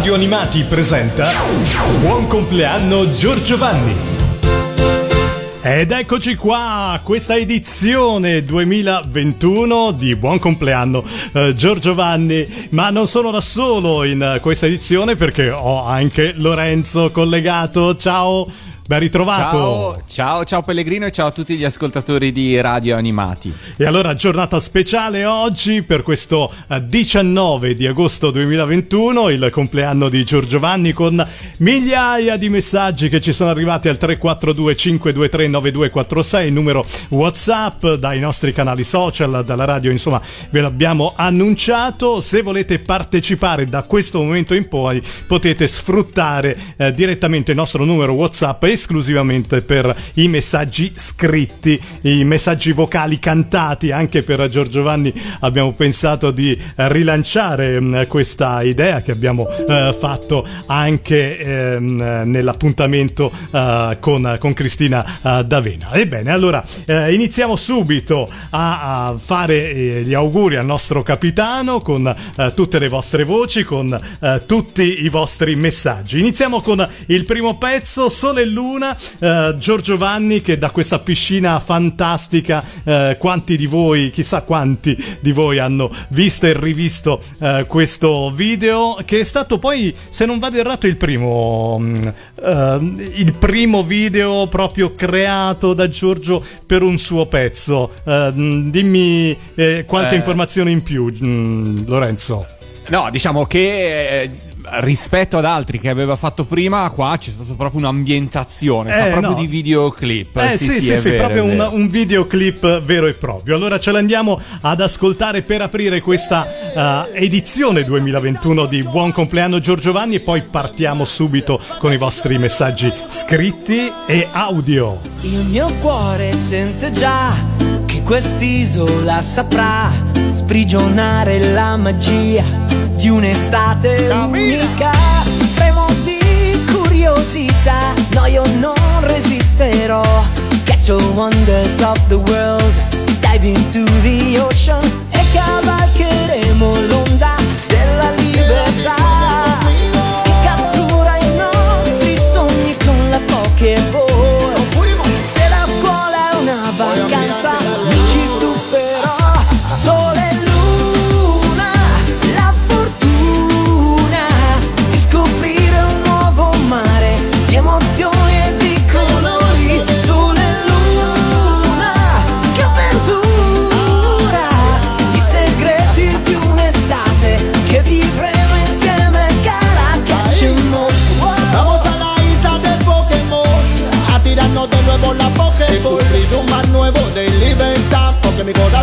Radio Animati presenta Buon compleanno Giorgio Vanni. Ed eccoci qua, questa edizione 2021 di Buon compleanno eh, Giorgio Vanni, ma non sono da solo in questa edizione perché ho anche Lorenzo collegato. Ciao Ben ritrovato. Ciao, ciao, ciao Pellegrino e ciao a tutti gli ascoltatori di Radio Animati. E allora giornata speciale oggi per questo 19 eh, di agosto 2021, il compleanno di Giorgio Vanni con migliaia di messaggi che ci sono arrivati al 342 523 9246, numero WhatsApp, dai nostri canali social, dalla radio, insomma, ve l'abbiamo annunciato. Se volete partecipare da questo momento in poi potete sfruttare eh, direttamente il nostro numero WhatsApp e esclusivamente per i messaggi scritti, i messaggi vocali cantati. Anche per Giorgio Vanni abbiamo pensato di rilanciare mm, questa idea che abbiamo uh, fatto anche ehm, nell'appuntamento uh, con, con, Cristina uh, D'Avena. Ebbene, allora iniziamo subito a, a fare eh, gli auguri al nostro capitano con tutte le vostre voci, con tutti i vostri messaggi. Iniziamo con il primo pezzo, Sole e Luce Luna, eh, Giorgio Vanni che da questa piscina fantastica, eh, quanti di voi, chissà quanti di voi hanno visto e rivisto eh, questo video, che è stato poi, se non vado errato, il primo, mm, eh, il primo video proprio creato da Giorgio per un suo pezzo. Eh, dimmi eh, qualche informazione in più, mm, Lorenzo. No, diciamo che rispetto ad altri che aveva fatto prima, qua c'è stato proprio un'ambientazione, eh, sa proprio no. di videoclip. Eh sì, sì, sì, sì vero, proprio un, un, videoclip vero e proprio. Allora ce l'andiamo ad ascoltare per aprire questa uh, edizione 2021 di Buon compleanno Giorgio Vanni e poi partiamo subito con i vostri messaggi scritti e audio. Il mio cuore sente già quest'isola saprà sprigionare la magia di un'estate Cammina. unica. Fremo di curiosità No io non resisterò. Catch the wonders of the world Dive into the ocean E cavalcheremo l'onda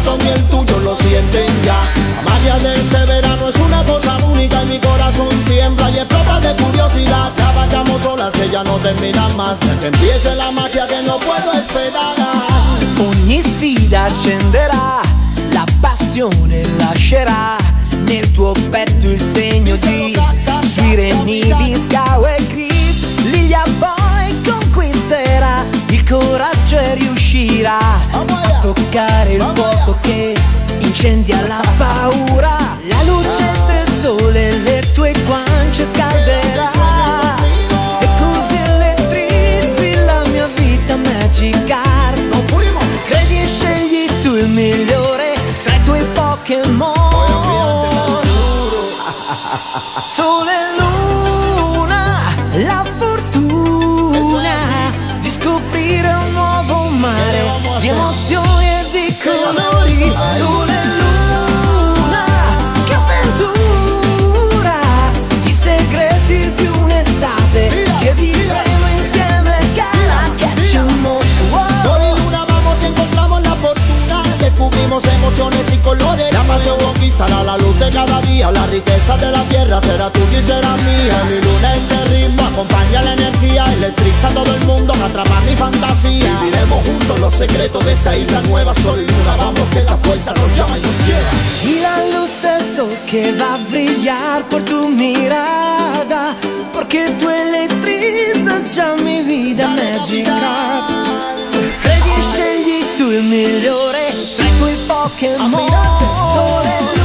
corazón y el tuyo lo sienten ya. La magia de este verano es una cosa única y mi corazón tiembla y explota de curiosidad. Ya vayamos solas que ya no termina más. Que empiece la magia che non puedo esperar. Ogni sfida accenderà, la passione lascerà nel tuo petto il segno di coraggio riuscirà a toccare il fuoco che incendia la paura. La luce del sole le tue guance scalderà. E così elettrizzi la mia vita magica. Credi e scegli tu il migliore tra i tuoi Pokémon. Sole e luna, di emozioni e di colori. Sole e luna, che avventura, i segreti di un'estate che vivremo insieme, cara catch wow. Sole y luna vamos encontramos la fortuna, descubrimos emociones y colores. La pasión conquistará la luz de cada día, la riqueza de la tierra será tuya y será mía. Mi luna este ritmo acompaña la energía, electriza a todo el mundo, atrapa mi fantasía. Viviremos juntos los secretos de esta isla nueva, sol y luna, vamos que esta fuerza nos llama y nos quiera. Y la luz del sol que va a brillar por tu mirada, porque tú electrizas ya mi vida mágica. Credi scegli tu il migliore tra i tuoi Pokémon. Sole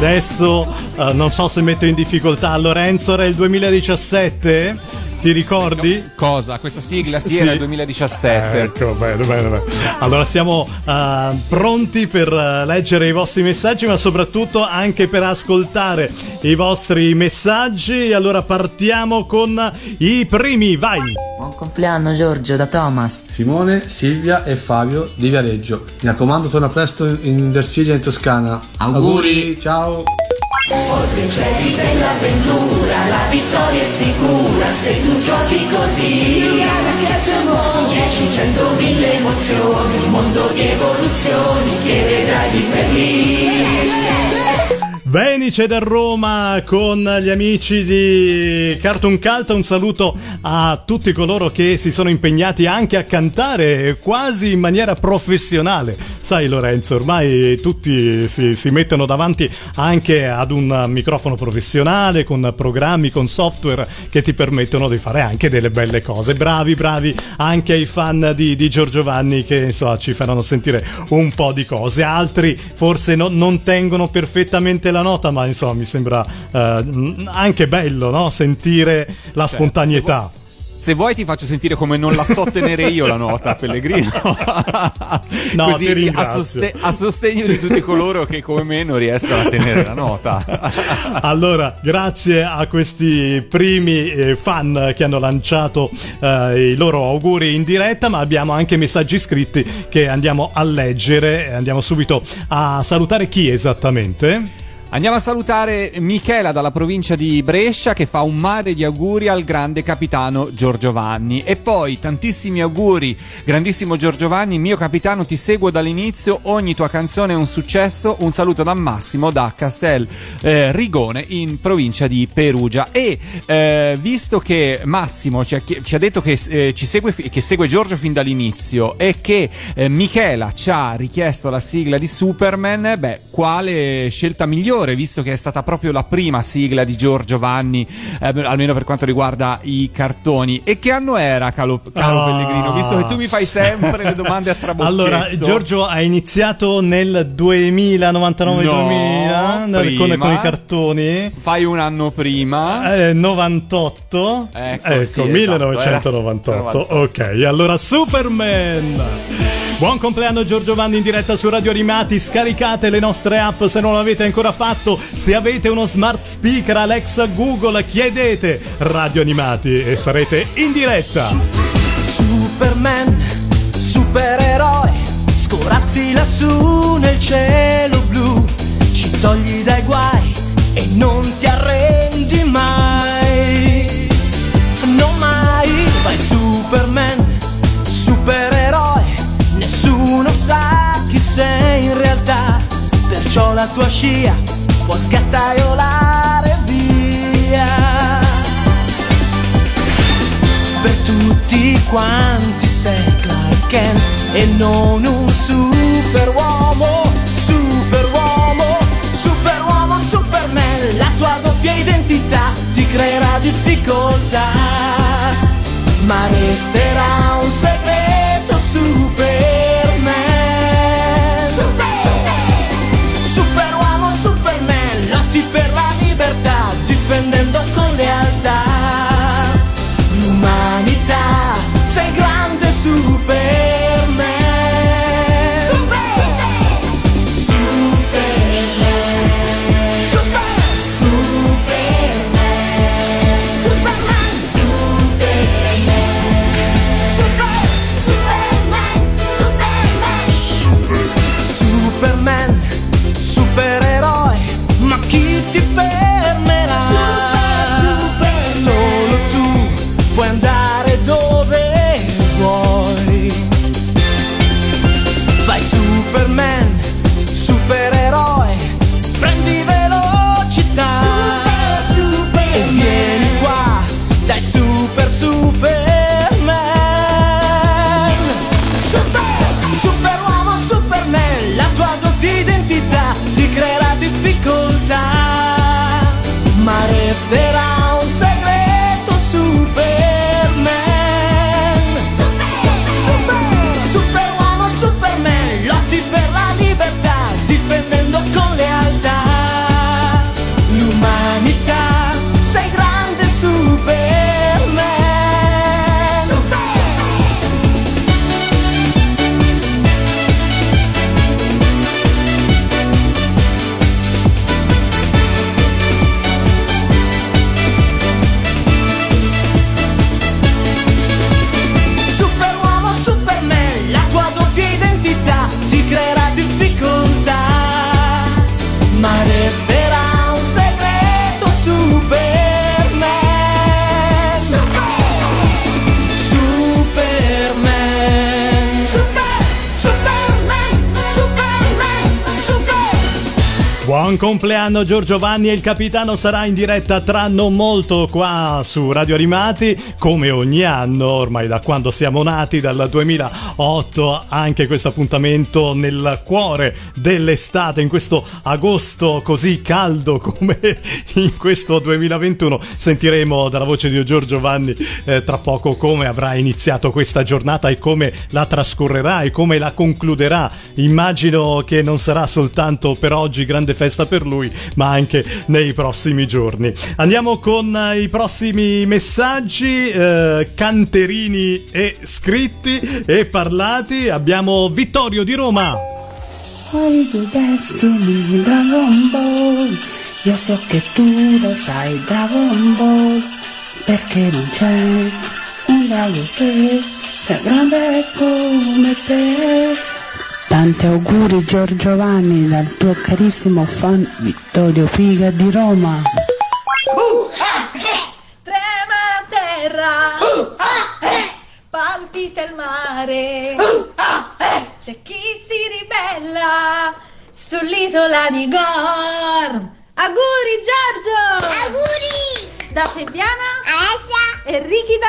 messo, uh, non so se metto in difficoltà Lorenzo, era il 2017? Ti ricordi? Cosa? Questa sigla sì, sì. era il 2017. Eh, ecco, bene, bene, bene. Allora siamo uh, pronti per uh, leggere i vostri messaggi, ma soprattutto anche per ascoltare i vostri messaggi. Allora partiamo con i primi, vai! Buon compleanno Giorgio da Thomas. Simone, Silvia e Fabio di Viareggio. Mi raccomando, torna presto in Versilia in Toscana. Auguri. Auguri ciao! Oltre i cieli dell'avventura, la vittoria è sicura se tu giochi così. Dieci, cento, mille emozioni, un mondo di evoluzioni che vedrai di per lì. Venice da Roma con gli amici di Cartoon Cult. Un saluto a tutti coloro che si sono impegnati anche a cantare quasi in maniera professionale. Sai, Lorenzo, ormai tutti si, si mettono davanti anche ad un microfono professionale con programmi, con software che ti permettono di fare anche delle belle cose. Bravi, bravi anche ai fan di, di Giorgio Vanni che insomma ci faranno sentire un po' di cose. Altri forse no, non tengono perfettamente la la nota, ma insomma mi sembra eh, anche bello no? sentire la cioè, spontaneità. Se vuoi ti faccio sentire come non la so tenere io la nota, Pellegrino. no, Così a, soste- a, sostegno di tutti coloro che come me non riescono a tenere la nota. allora, grazie a questi primi eh, fan che hanno lanciato eh, i loro auguri in diretta, ma abbiamo anche messaggi scritti che andiamo a leggere. Andiamo subito a salutare chi esattamente? Andiamo a salutare Michela dalla provincia di Brescia che fa un mare di auguri al grande capitano Giorgio Vanni. E poi tantissimi auguri, grandissimo Giorgio Vanni, mio capitano ti seguo dall'inizio, ogni tua canzone è un successo. Un saluto da Massimo da Castel eh, Rigone in provincia di Perugia. E eh, visto che Massimo ci ha, ci ha detto che, eh, ci segue, che segue Giorgio fin dall'inizio e che eh, Michela ci ha richiesto la sigla di Superman, beh, quale scelta migliore? Migliore, visto che è stata proprio la prima sigla di Giorgio Vanni, eh, almeno per quanto riguarda i cartoni. E che anno era, caro, caro oh. Pellegrino? Visto che tu mi fai sempre le domande a trabocchetto. Allora, Giorgio ha iniziato nel 2099-2000 no, con, con, i cartoni. Fai un anno prima. Eh, 98. Ecco, ecco sì, 1998. Esatto, ok, allora Superman. Buon compleanno Giorgio Vanni in diretta su Radio Animati. Scaricate le nostre app se non l'avete ancora fatto fatto. Se avete uno smart speaker Alexa Google, chiedete Radio Animati e sarete in diretta. Superman, supereroe, scorazzi lassù nel cielo blu, ci togli dai guai e non ti arrendi mai. Non mai, fai Superman, supereroe, nessuno sa chi sei in realtà, perciò la tua scia può scattaiolare via. Per tutti quanti sei Clark Kent e non un superuomo superuomo superuomo superman la tua doppia identità ti creerà difficoltà. Ma resterà un segreto superman compleanno Giorgio Vanni e il capitano sarà in diretta tra non molto qua su Radio Animati, come ogni anno, ormai da quando siamo nati, dal 2008, anche questo appuntamento nel cuore dell'estate, in questo agosto così caldo come in questo 2021. Sentiremo dalla voce di Giorgio Vanni eh, tra poco come avrà iniziato questa giornata e come la trascorrerà e come la concluderà. Immagino che non sarà soltanto per oggi grande festa per lui, ma anche nei prossimi giorni. Andiamo con eh, i prossimi messaggi, eh, canterini e scritti e parlati. Abbiamo Vittorio di Roma. Dragon Ball. Io so che tu lo sai Dragon Ball. Perché non c'è un drago che sia grande come te. Tanti auguri Giorgio Vanni dal tuo carissimo fan Vittorio Figa di Roma. Trema la terra, palpita il mare, c'è chi si ribella sull'isola di Gorm. Auguri Giorgio! Auguri! Da Fabiana Alessia! e Ricky da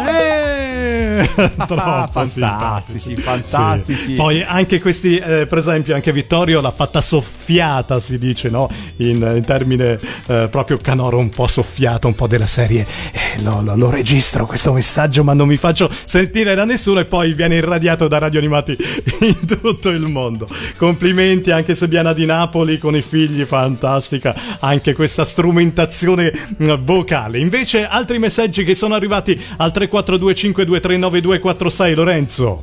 Napoli! Eh, troppo fantastici, fantastici. Sì. Poi anche questi, eh, per esempio, anche Vittorio l'ha fatta soffiata, si dice, no? In, in termine eh, proprio canoro, un po' soffiato, un po' della serie. Eh, lo, lo- lo registro questo messaggio, ma non mi faccio sentire da nessuno e poi viene irradiato da radio animati in tutto il mondo. Complimenti anche Sebiana di Napoli con i figli, fantastica anche questa strumentazione vocale. Invece altri messaggi che sono arrivati al 342 523 9246 Lorenzo.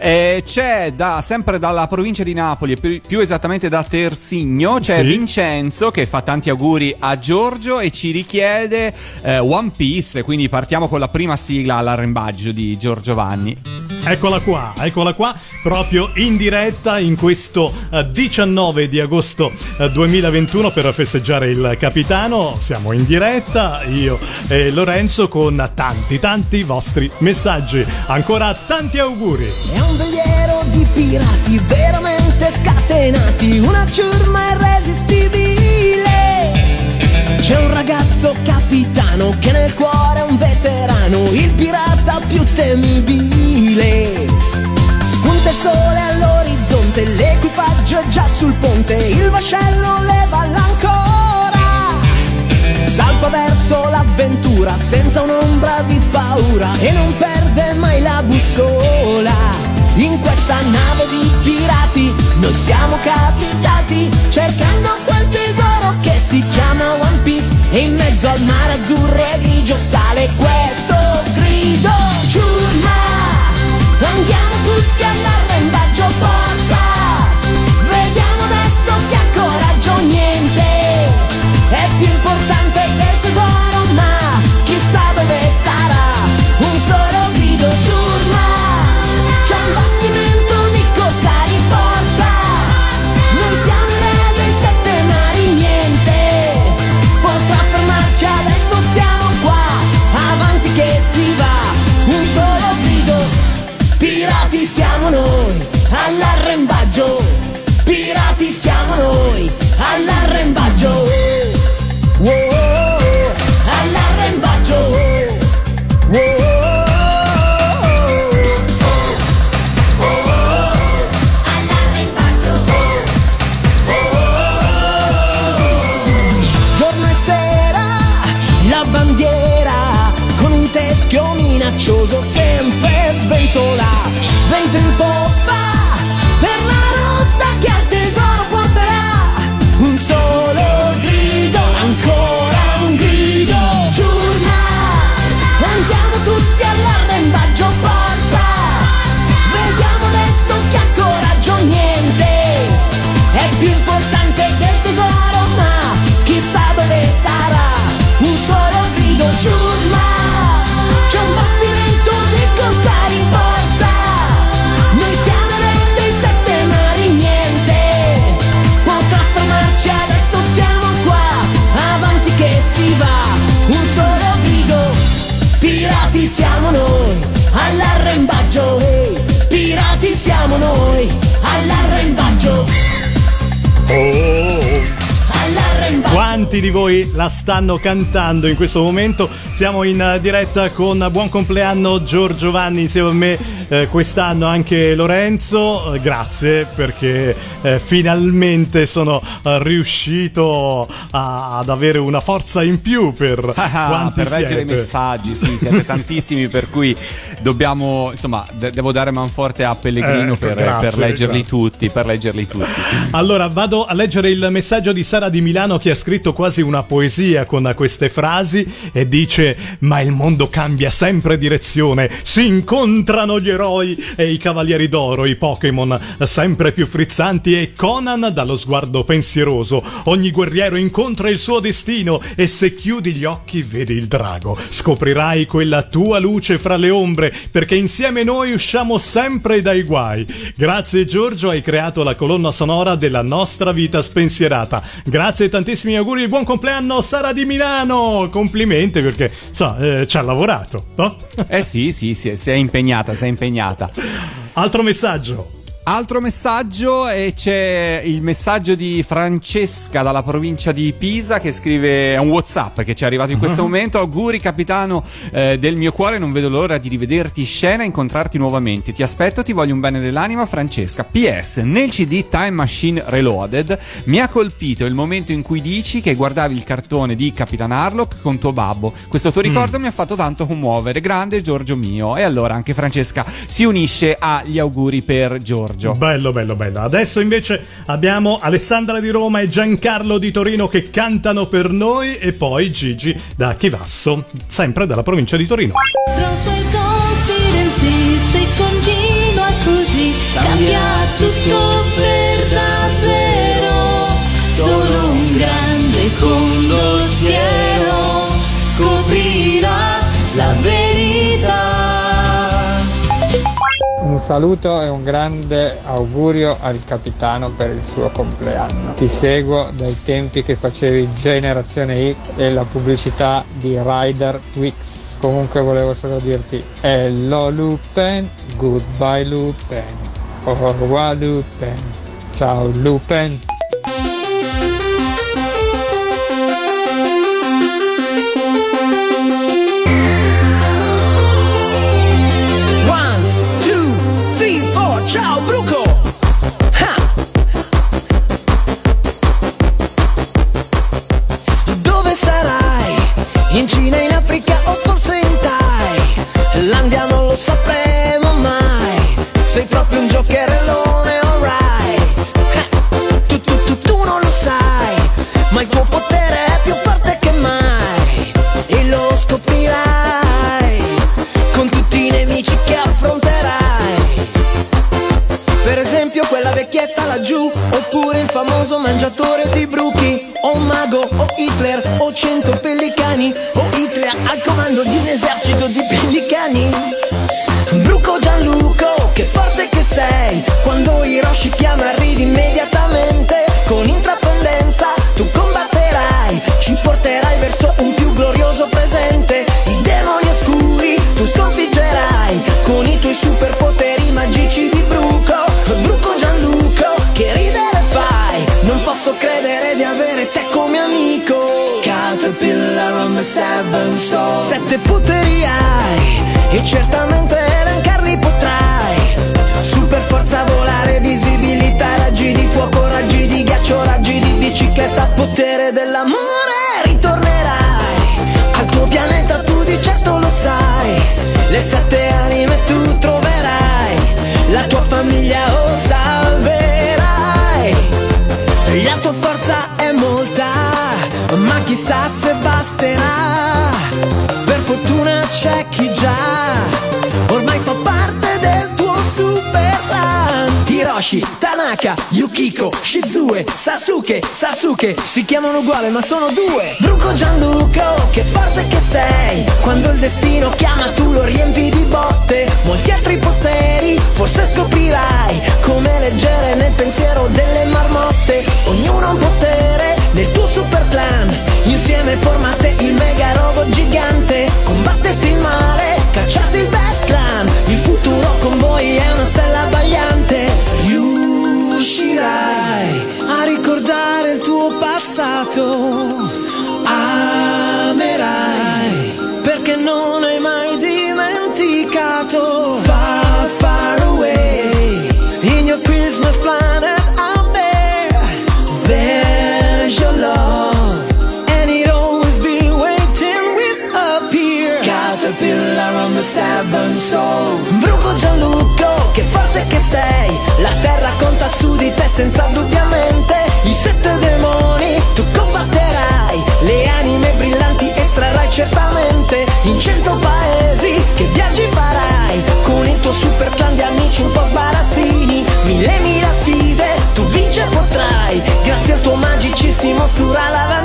Eh, c'è da, sempre dalla provincia di Napoli, e più, più esattamente da Tersigno, c'è Sì. Vincenzo che fa tanti auguri a Giorgio e ci richiede eh, One Piece, quindi partiamo con la prima sigla all'arrembaggio di Giorgio Vanni. Eccola qua, eccola qua, proprio in diretta in questo eh, 19 di agosto eh, 2021 per festeggiare il capitano. Siamo in diretta, io e Lorenzo con tanti tanti vostri messaggi. Ancora tanti auguri. È un veliero di pirati veramente scatenati, una ciurma irresistibile. C'è un ragazzo capitano che nel cuore è un veterano, il pirata più temibile. Spunta il sole all'orizzonte, l'equipaggio è già sul ponte, il vascello leva l'ancora. Salpa verso l'avventura senza un'ombra di paura e non perde mai la bussola. In questa nave di pirati noi siamo capitati cercando quel tesoro che si chiama One Piece e in mezzo al mare azzurro e grigio sale questo grido. Ciurma, andiamo tutti all'arrembaggio forza. Un solo grido pirati siamo noi all'arrembaggio ehi. pirati siamo noi all'arrembaggio Oh. Quanti di voi la stanno cantando in questo momento? Siamo in eh, diretta con Buon compleanno Giorgio Vanni insieme a me eh, quest'anno anche Lorenzo. Eh, grazie perché eh, finalmente sono eh, riuscito a- ad avere una forza in più per Ah, quanti per leggere i messaggi, sì, siete tantissimi, per cui dobbiamo, insomma, de- devo dare manforte a Pellegrino Ecco, per, grazie, per leggerli grazie. tutti, per leggerli tutti. Allora vado a leggere il messaggio di Sara di Milano che ha scritto quasi una poesia con queste frasi e dice ma il mondo cambia sempre direzione, si incontrano gli eroi e i cavalieri d'oro, i Pokémon sempre più frizzanti e Conan dallo sguardo pensieroso, ogni guerriero incontra il suo destino e se chiudi gli occhi vedi il drago, scoprirai quella tua luce fra le ombre perché insieme noi usciamo sempre dai guai. Grazie Giorgio, hai creato la colonna sonora della nostra vita spensierata. Grazie e tantissimi auguri di buon compleanno Sara di Milano. Complimenti perché sa, eh, ci ha lavorato, no? Eh sì, sì, sì, si è impegnata, si è impegnata. Altro messaggio. Altro messaggio e c'è il messaggio di Francesca dalla provincia di Pisa che scrive è un WhatsApp che ci è arrivato in questo momento. Auguri capitano eh, del mio cuore, non vedo l'ora di rivederti in scena e incontrarti nuovamente. Ti aspetto, ti voglio un bene dell'anima, Francesca. PS, nel CD Time Machine Reloaded mi ha colpito il momento in cui dici che guardavi il cartone di Capitan Harlock con tuo babbo. Questo tuo ricordo mi ha fatto tanto commuovere. Grande Giorgio mio. E allora anche Francesca si unisce agli auguri per Giorgio. Bello, bello, bello. Adesso invece abbiamo Alessandra di Roma e Giancarlo di Torino che cantano per noi e poi Gigi da Chivasso, sempre dalla provincia di Torino. Se continua così, cambia tutto per davvero. Solo un grande condottiero saluto e un grande augurio al capitano per il suo compleanno. Ti seguo dai tempi che facevi Generazione X e la pubblicità di Rider Twix. Comunque volevo solo dirti Hello Lupin, goodbye Lupin, au revoir Lupin, ciao Lupin. Ma il tuo potere è più forte che mai. E lo scoprirai con tutti i nemici che affronterai. Per esempio quella vecchietta laggiù, oppure il famoso mangiatore di bruchi, o un mago, o Hitler, o cento pellicani, o Hitler al comando di un esercito di pellicani. Bruco Gianluco, che forte che sei, quando Hiroshi chiama arrivi immediatamente, posso credere di avere te come amico, Caterpillar on the seven soul, sette poteri hai, e certamente elencarli potrai, super forza volare, visibilità, raggi di fuoco, raggi di ghiaccio, raggi di bicicletta, potere dell'amore, ritornerai. Al tuo pianeta, tu di certo lo sai, le sette anime tu troverai, la tua famiglia tua forza è molta, ma chissà se basterà, Hiroshi, Tanaka, Yukiko, Shizue, Sasuke, Sasuke, si chiamano uguale ma sono due, Bruco Gianluco, che forte che sei, quando il destino chiama tu lo riempi di botte, molti altri poteri, forse scoprirai, come leggere nel pensiero delle marmotte, ognuno ha un potere nel tuo super clan, insieme formate il mega robot gigante, combattete il male, cacciate il bad clan, il futuro con voi è una stella abbagliante, passato amerai perché non hai mai dimenticato. Far far away in your Christmas planet out there there's your love. And it always be waiting with a peer. Caterpillar on the seven soul. Bruco Gianluco che forte che sei. La terra conta su di te senza dubbiamente estrarrai certamente in cento paesi che viaggi farai. Con il tuo super clan di amici un po' sbarazzini mille mila sfide tu vincere potrai. Grazie al tuo magicissimo stura lavandini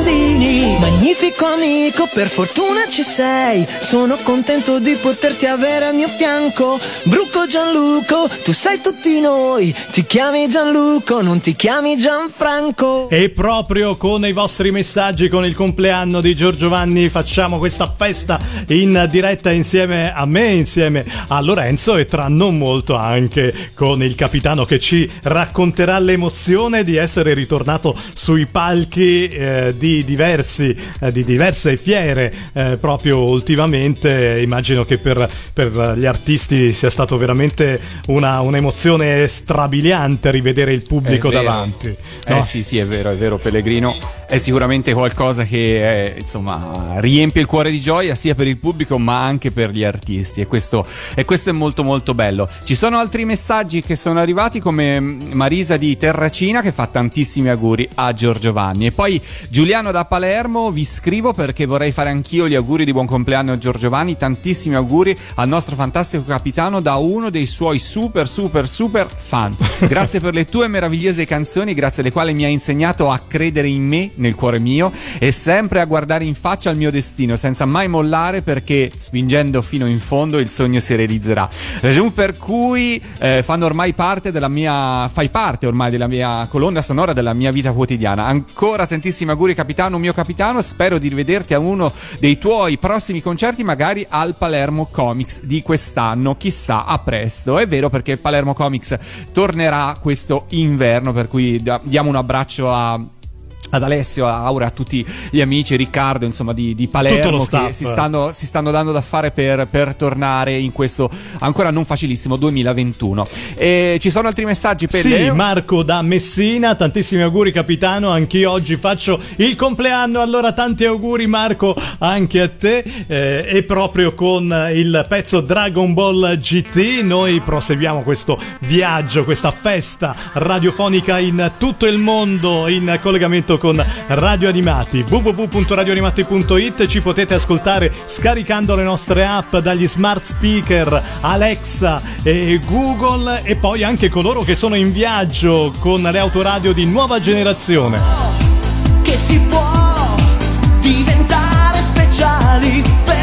magnifico amico per fortuna ci sei. Sono contento di poterti avere al mio fianco. Bruco Gianluco tu sei tutti noi. Ti chiami Gianluco non ti chiami Gianfranco. E proprio con i vostri messaggi, con il compleanno di Giorgio Vanni, facciamo questa festa in diretta insieme a me, insieme a Lorenzo e tra non molto anche con il capitano che ci racconterà l'emozione di essere ritornato sui palchi eh, di, diversi, eh, di diverse fiere eh, proprio ultimamente. Immagino che per, per gli artisti sia stato veramente una, un'emozione strabiliante rivedere il pubblico È davanti. no? Eh sì, sì, è vero, è vero, Pellegrino. È sicuramente qualcosa che eh, insomma riempie il cuore di gioia sia per il pubblico ma anche per gli artisti. E questo, e questo è molto molto bello. Ci sono altri messaggi che sono arrivati come mm, Marisa di Terracina che fa tantissimi auguri a Giorgio Vanni. E poi Giuliano da Palermo vi scrivo perché vorrei fare anch'io gli auguri di buon compleanno a Giorgio Vanni. Tantissimi auguri al nostro fantastico capitano da uno dei suoi super super super fan. Grazie per le tue meravigliose canzoni, grazie alle quali mi hai insegnato a credere in me, nel cuore mio, e sempre a guardare in faccia al mio destino, senza mai mollare perché spingendo fino in fondo il sogno si realizzerà. Ragione per cui eh, fanno ormai parte della mia. fai parte ormai della mia colonna sonora della mia vita quotidiana. Ancora tantissimi auguri, capitano, mio capitano. Spero di rivederti a uno dei tuoi prossimi concerti, magari al Palermo Comics di quest'anno. Chissà, a presto. È vero perché Palermo Comics tornerà questo inverno, per cui diamo un abbraccio a ad Alessio, a Aura, a tutti gli amici, Riccardo, insomma, di, di Palermo staff. che si stanno, si stanno dando da fare per, per tornare in questo ancora non facilissimo 2021. E ci sono altri messaggi per Sì, Marco da Messina, tantissimi auguri capitano, anch'io oggi faccio il compleanno, allora tanti auguri Marco anche a te. Eh, e proprio con il pezzo Dragon Ball GT noi proseguiamo questo viaggio, questa festa radiofonica in tutto il mondo in collegamento con Radio Animati www.radioanimati.it ci potete ascoltare scaricando le nostre app dagli smart speaker Alexa e Google e poi anche coloro che sono in viaggio con le autoradio di nuova generazione. che si può diventare speciali, perciò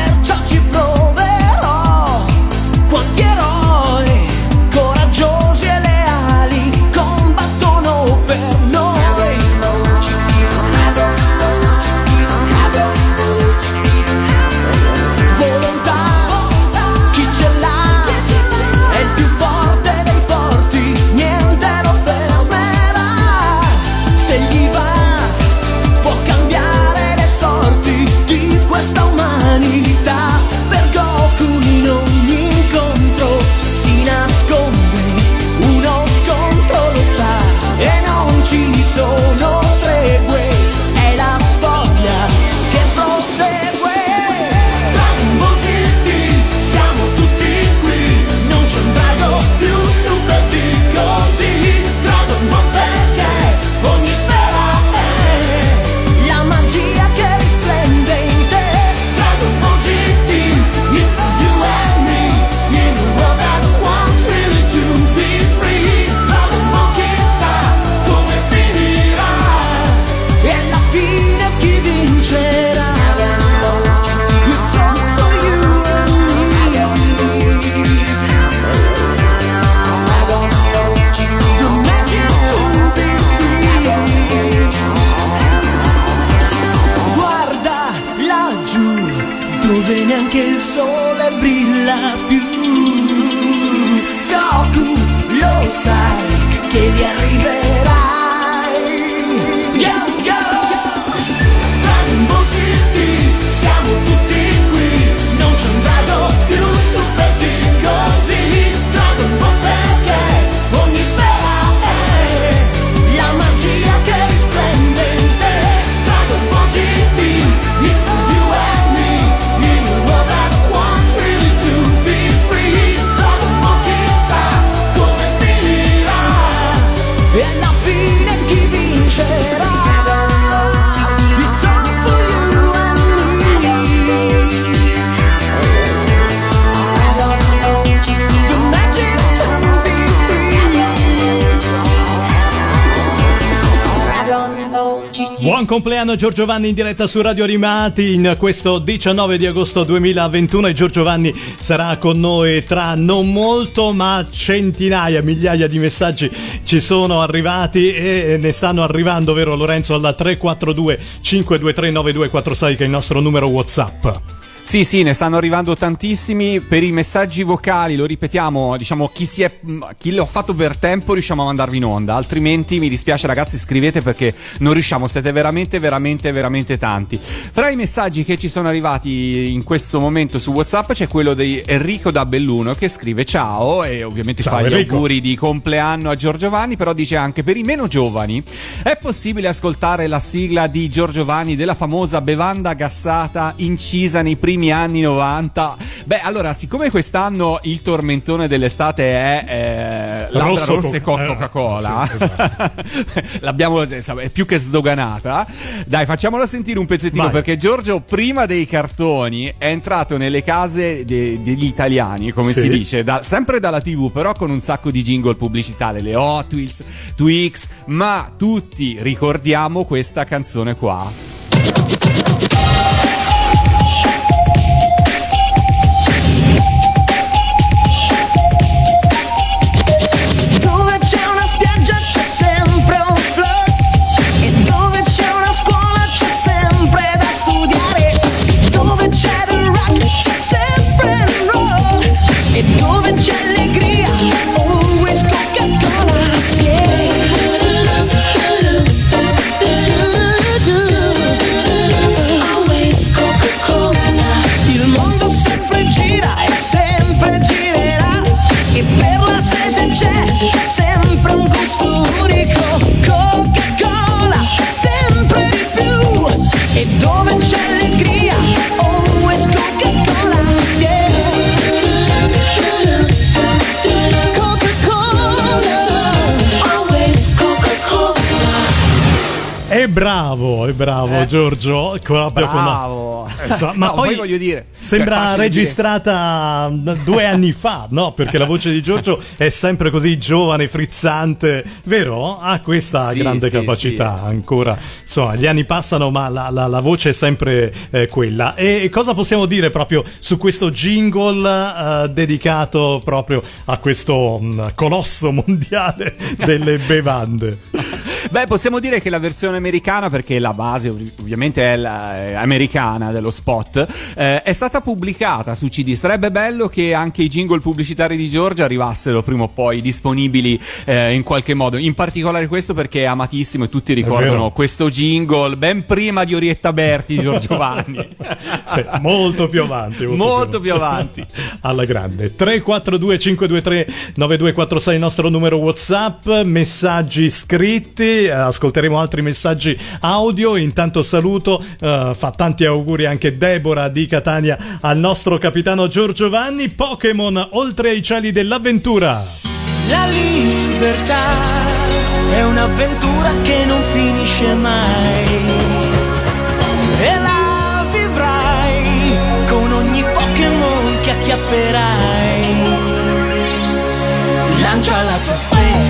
compleanno Giorgio Vanni in diretta su Radio Animati in questo 19 di agosto 2021 e Giorgio Vanni sarà con noi tra non molto ma centinaia, migliaia di messaggi ci sono arrivati e ne stanno arrivando, vero Lorenzo, alla 342 523 9246 che è il nostro numero WhatsApp. Sì, sì, ne stanno arrivando tantissimi. Per i messaggi vocali, lo ripetiamo, diciamo, chi, si è, chi l'ho fatto per tempo riusciamo a mandarvi in onda. Altrimenti mi dispiace, ragazzi, scrivete perché non riusciamo. Siete veramente, veramente, veramente tanti. Fra i messaggi che ci sono arrivati in questo momento su WhatsApp c'è quello di Enrico da Belluno che scrive ciao e ovviamente Ciao, fa gli Enrico. auguri di compleanno a Giorgio Vanni, però dice anche per i meno giovani è possibile ascoltare la sigla di Giorgio Vanni della famosa bevanda gassata incisa nei primi anni 90. Beh, allora, siccome quest'anno il tormentone dell'estate è eh, Labbra Rosso rosse co- con eh, Coca-Cola, sì, esatto. l'abbiamo eh, è più che sdoganata. Dai, facciamola sentire un pezzettino Vai. perché Giorgio prima dei cartoni è entrato nelle case de- degli italiani, come Sì. si dice, da- sempre dalla TV, però con un sacco di jingle pubblicitari, le Hot Wheels, Twix, ma tutti ricordiamo questa canzone qua. Bravo, e bravo Giorgio. Proprio con- Bravo. So- ma No, poi, poi voglio dire, sembra facile dire. registrata mm, due anni fa, no? Perché la voce di Giorgio è sempre così giovane, frizzante, vero? Ha questa Sì, grande sì, capacità sì. ancora. Insomma, gli anni passano, ma la, la- la voce è sempre eh, quella. E cosa possiamo dire proprio su questo jingle eh, dedicato proprio a questo mm, colosso mondiale delle bevande? Beh, possiamo dire che la versione americana, perché la base ov- ovviamente è, la, è americana dello spot, eh, è stata pubblicata su CD. Sarebbe bello che anche i jingle pubblicitari di Giorgia arrivassero prima o poi disponibili eh, in qualche modo. In particolare questo perché è amatissimo e tutti ricordano questo jingle ben prima di Orietta Berti, Giorgio Vanni. Sì, molto più avanti. Molto più avanti. Alla grande. 342 523 9246 il nostro numero WhatsApp, messaggi scritti, ascolteremo altri messaggi audio. Intanto saluto, eh, fa tanti auguri anche Deborah di Catania al nostro capitano Giorgio Vanni. Pokémon oltre ai cieli dell'avventura. La libertà è un'avventura che non finisce mai. E la vivrai con ogni Pokémon che acchiapperai. Lancia la tua sfera.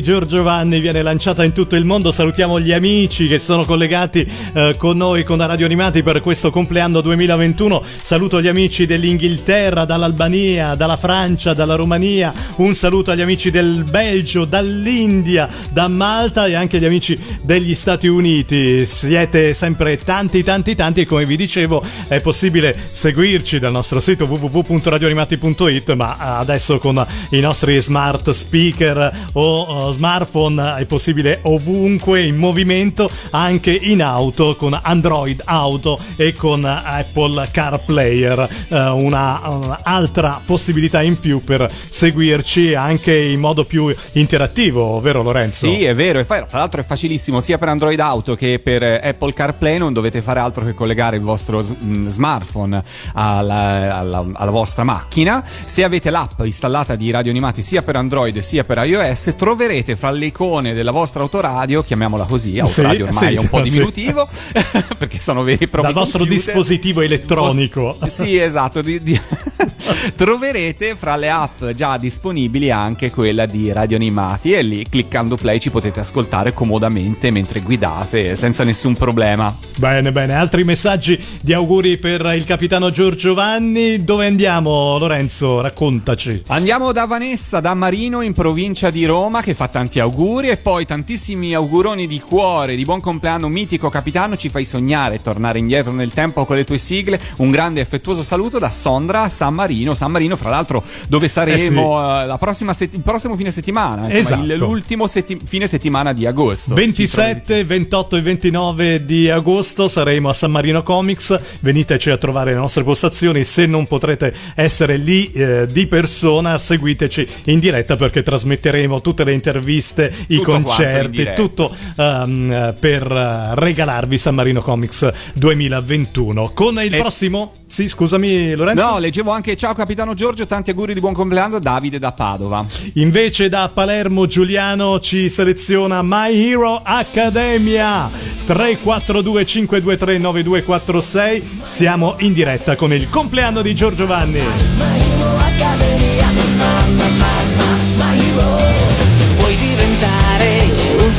Giorgio Vanni viene lanciata in tutto il mondo. Salutiamo gli amici che sono collegati eh, con noi con Radio Animati per questo compleanno 2021. Saluto gli amici dell'Inghilterra, dall'Albania, dalla Francia, dalla Romania. Un saluto agli amici del Belgio, dall'India, da Malta e anche agli amici degli Stati Uniti. Siete sempre tanti, tanti, tanti e come vi dicevo è possibile seguirci dal nostro sito www.radioanimati.it ma adesso con i nostri smart speaker o uh, smartphone è possibile ovunque in movimento anche in auto con Android Auto e con Apple CarPlayer. Uh, una, una altra possibilità in più per seguirci anche in modo più interattivo vero Lorenzo? Sì è vero. E fra l'altro è facilissimo sia per Android Auto che per Apple CarPlay. Non dovete fare altro che collegare il vostro mh, smartphone alla, alla- alla vostra macchina. Se avete l'app installata di Radio Animati sia per Android sia per iOS troverete fra le icone della vostra autoradio chiamiamola così autoradio Sì, ormai sì, è un po' diminutivo perché sono veri e propri dal vostro dispositivo elettronico Sì, esatto. di- di- Troverete fra le app già disponibili anche quella di Radio Animati e lì cliccando play ci potete ascoltare comodamente mentre guidate senza nessun problema. Bene, bene. Altri messaggi di auguri per il capitano Giorgio Vanni. Dove andiamo, Lorenzo? Raccontaci. Andiamo da Vanessa, da Marino in provincia di Roma che fa tanti auguri e poi tantissimi auguroni di cuore, di buon compleanno mitico capitano, ci fai sognare tornare indietro nel tempo con le tue sigle. Un grande e affettuoso saluto da Sondra San Marino, San Marino fra l'altro dove saremo eh, la prossima set- il prossimo fine settimana, insomma, Esatto. il- l'ultimo setti- fine settimana di agosto. 27, 28 e 29 di agosto saremo a San Marino Comics. Veniteci a trovare le nostre postazioni. Se non potrete essere lì eh, di persona, seguiteci in diretta perché trasmetteremo tutte le interviste, i Tutto in concerti, tutto ehm, per eh, regalarvi San Marino Comics 2021. Con il E- prossimo. Sì, scusami, Lorenzo. No, leggevo anche ciao capitano Giorgio, tanti auguri di buon compleanno Davide da Padova. Invece da Palermo Giuliano ci seleziona My Hero Academia 342 523 9246 siamo in diretta con il compleanno di Giorgio Vanni Vuoi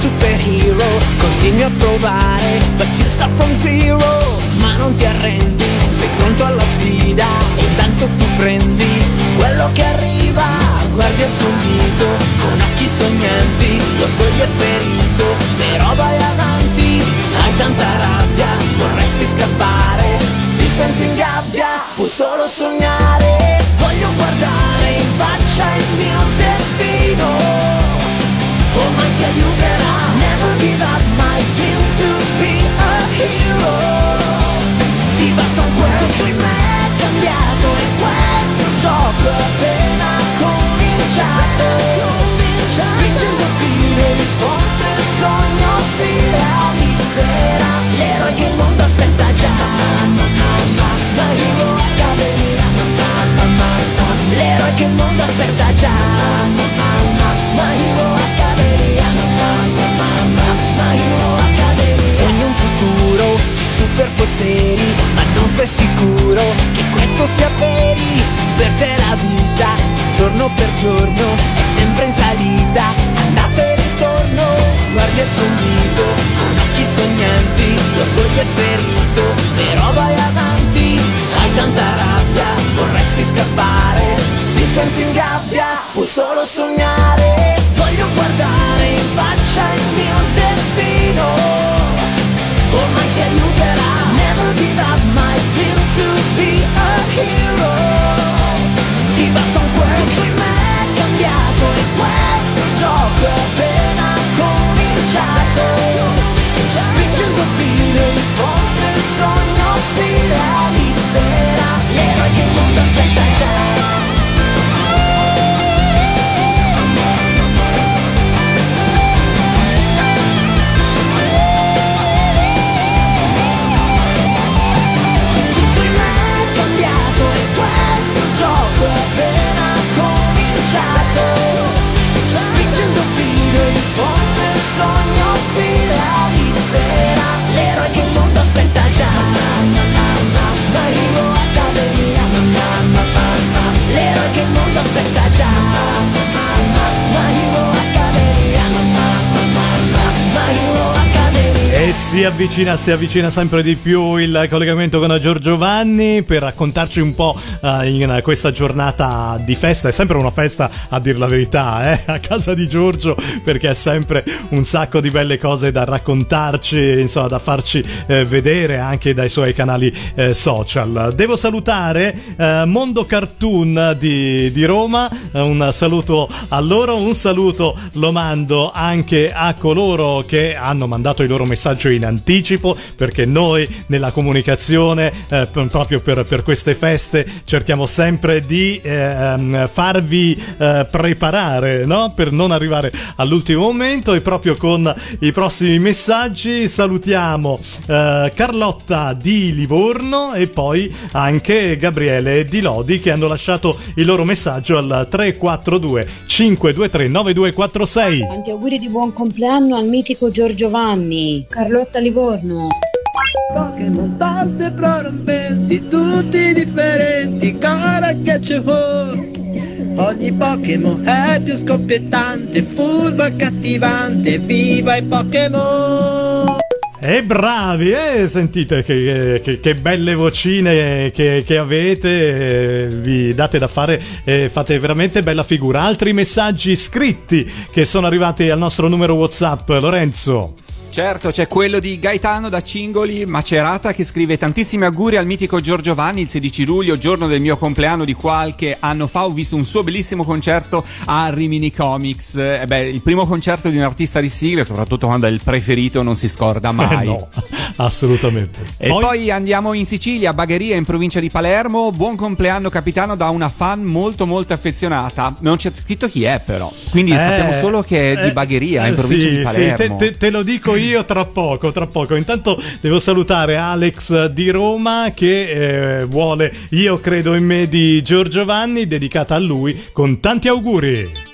superhero? Continui a provare, start from zero. Ma non ti arrendi, sei pronto alla sfida. E intanto tu prendi quello che arriva. Guardi il tuo mito con occhi sognanti. L'orgoglio è ferito, però vai avanti. Hai tanta rabbia, vorresti scappare. Ti senti in gabbia, puoi solo sognare. Voglio guardare in faccia il mio destino. Ormai ti aiuterà Never give up my dream to be a hero. Ti basta un quel tutto in me cambiato E questo gioco appena cominciato Spingendo in fondo il sogno si realizzerà L'eroe che il mondo aspetta già My Hero Academia L'eroe che il mondo aspetta già sei sicuro che questo sia veri. Per te la vita, giorno per giorno È sempre in salita, andata e ritorno Guardi il tuo mito con occhi sognanti L'orgoglio è ferito, però vai avanti Hai tanta rabbia, vorresti scappare. Ti senti in gabbia, puoi solo sognare. Voglio guardare in faccia il mio destino. Ormai ti aiuterà hero. Ti basta un quel Tutto in me è cambiato E questo gioco è appena cominciato. Spingendo fino in fondo il sogno si realizzerà on your feet. Si avvicina, si avvicina sempre di più il collegamento con Giorgio Vanni per raccontarci un po' eh, in questa giornata di festa. È sempre una festa, a dir la verità, eh, a casa di Giorgio, perché ha sempre un sacco di belle cose da raccontarci, insomma, da farci eh, vedere anche dai suoi canali eh, social. Devo salutare Mondo Cartoon di, Roma, un saluto a loro, un saluto lo mando anche a coloro che hanno mandato il loro messaggio in anticipo perché noi nella comunicazione eh, proprio per, per, queste feste cerchiamo sempre di eh, farvi eh, preparare no? per non arrivare all'ultimo momento e proprio con i prossimi messaggi salutiamo eh, Carlotta di Livorno e poi anche Gabriele di Lodi che hanno lasciato il loro messaggio al 342 523 9246 Tanti auguri di buon compleanno al mitico Giorgio Vanni, Carlotta Livorno. Pokémon taste prorompenti, tutti differenti, cara che c'è Ogni Pokémon è più scoppiettante, furbo e cattivante, viva i Pokémon! E bravi, eh? sentite che, che, che belle vocine che, che avete, eh, vi date da fare, eh, fate veramente bella figura. Altri messaggi scritti che sono arrivati al nostro numero WhatsApp, Lorenzo. Certo, c'è quello di Gaetano da Cingoli Macerata che scrive tantissimi auguri al mitico Giorgio Vanni il 16 luglio, giorno del mio compleanno di qualche anno fa. Ho visto un suo bellissimo concerto a Rimini Comics. Eh beh, il primo concerto di un artista di sigle, soprattutto quando è il preferito, non si scorda mai. Eh no, assolutamente. E poi... poi andiamo in Sicilia, Bagheria in provincia di Palermo. Buon compleanno capitano da una fan molto molto affezionata. Non c'è scritto chi è però. Quindi Eh, sappiamo solo che è di eh, Bagheria eh, in provincia sì, di Palermo. Sì, te, te- te lo dico io tra poco, tra poco. Intanto devo salutare Alex di Roma che eh, vuole Io credo in me di Giorgio Vanni, dedicata a lui con tanti auguri.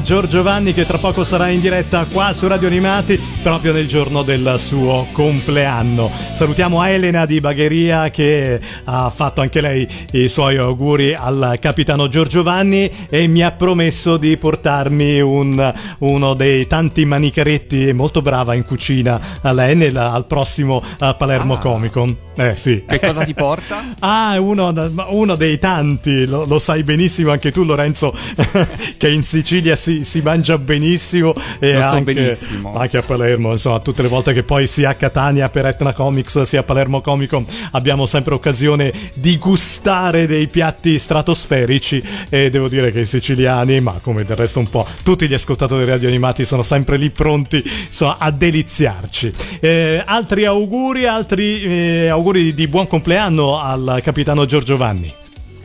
Giorgio Vanni che tra poco sarà in diretta qua su Radio Animati proprio nel giorno del suo compleanno. Salutiamo Elena di Bagheria che ha fatto anche lei i suoi auguri al capitano Giorgio Vanni e mi ha promesso di portarmi un- uno dei tanti manicaretti, è molto brava in cucina a lei nel- al prossimo Palermo Comic Con. Eh sì. Che cosa ti porta? Ah, uno, uno dei tanti, lo, lo sai benissimo anche tu Lorenzo, che in Sicilia si, si mangia benissimo e Lo so anche, benissimo. anche a Palermo, insomma, tutte le volte che poi sia a Catania per Etna Comics sia a Palermo Comic Con abbiamo sempre occasione di gustare dei piatti stratosferici e devo dire che i siciliani, ma come del resto un po' tutti gli ascoltatori radio animati sono sempre lì pronti insomma, a deliziarci. Eh, altri auguri, altri eh, auguri di buon compleanno al capitano Giorgio Vanni.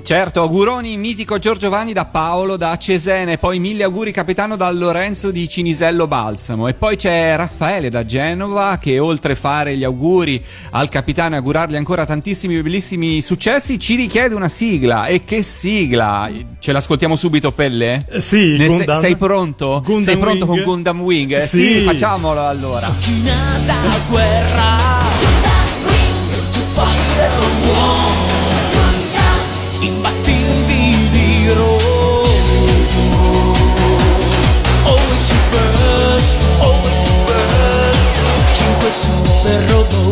Certo, auguroni mitico Giorgio Vanni da Paolo da Cesene, poi mille auguri capitano da Lorenzo di Cinisello Balsamo e poi c'è Raffaele da Genova che oltre a fare gli auguri al capitano e augurargli ancora tantissimi bellissimi successi ci richiede una sigla e che sigla? Ce l'ascoltiamo subito Pelle? sì, Ne sei- Gundam. sei pronto? Gundam sei pronto Wing? con Gundam Wing? Eh, Sì. sì, facciamolo allora. Macchina da guerra super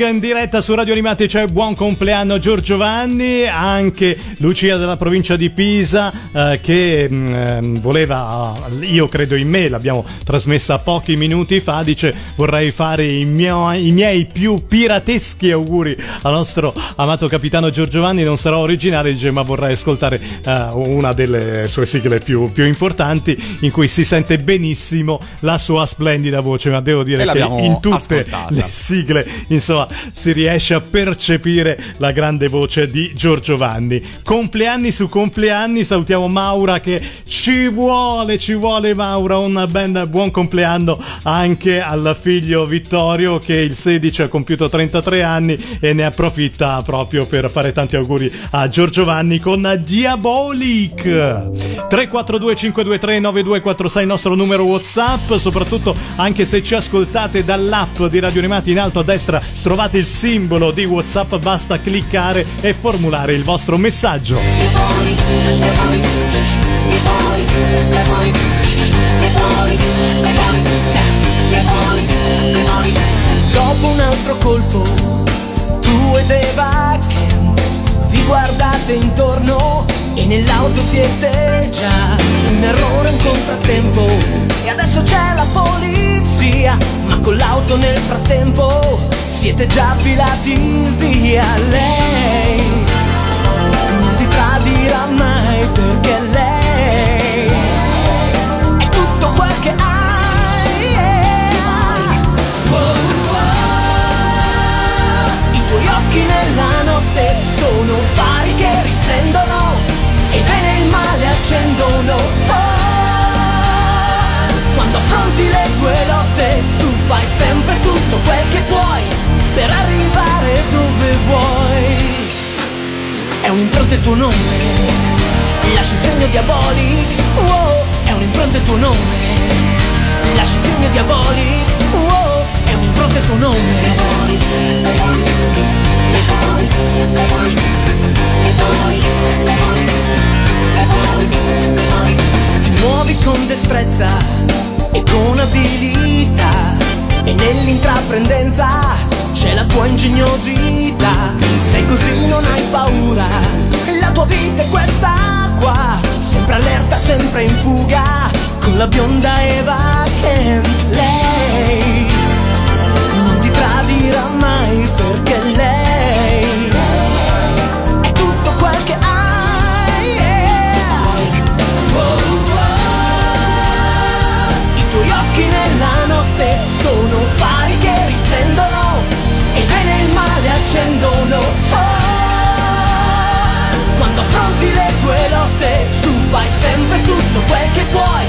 Wing in diretta su Radio Animati c'è buon compleanno Giorgio Vanni, anche Lucia della provincia di Pisa eh, che mh, ehm, voleva, io credo in me, l'abbiamo trasmessa pochi minuti fa, dice vorrei fare i, mio- i miei più pirateschi auguri al nostro amato capitano Giorgio Vanni, non sarò originale, dice ma vorrei ascoltare eh, una delle sue sigle più, più importanti in cui si sente benissimo la sua splendida voce, ma devo dire che in tutte ascoltata. le sigle insomma si riesce a percepire la grande voce di Giorgio Vanni. Compleanni su compleanni, salutiamo Maura che ci vuole, ci vuole Maura, un ben buon compleanno anche al figlio Vittorio che il 16 ha compiuto 33 anni e ne approfitta proprio per fare tanti auguri a Giorgio Vanni con Diabolic. 342 523 9246 il nostro numero WhatsApp, soprattutto anche se ci ascoltate dall'app di Radio Animati in alto a destra trovate il simbolo di WhatsApp, basta cliccare e formulare il vostro messaggio. Dopo un altro colpo, tu ed Eva Kent vi guardate intorno e nell'auto siete già un errore, un contrattempo e adesso c'è la polizia, ma con l'auto nel frattempo siete già filati via. Lei non ti tradirà mai perché lei è tutto quel che hai. I tuoi occhi nella notte sono fari che risplendono e bene e il male accendono. Oh, quando affronti le tue lotte, tu fai sempre tutto quel che puoi per arrivare dove vuoi. È un'impronta il tuo nome, lasci il segno diabolico. Oh, è un'impronta il tuo nome, lasci il segno diabolico. Oh, è un'impronta il tuo nome. Ti muovi con destrezza e con abilità e nell'intraprendenza c'è la tua ingegnosità. Sei così, non hai paura. La tua vita è questa qua, sempre allerta, sempre in fuga, con la bionda Eva Kent. Lei non ti tradirà mai perché accendono. Oh, quando affronti le tue lotte, tu fai sempre tutto quel che puoi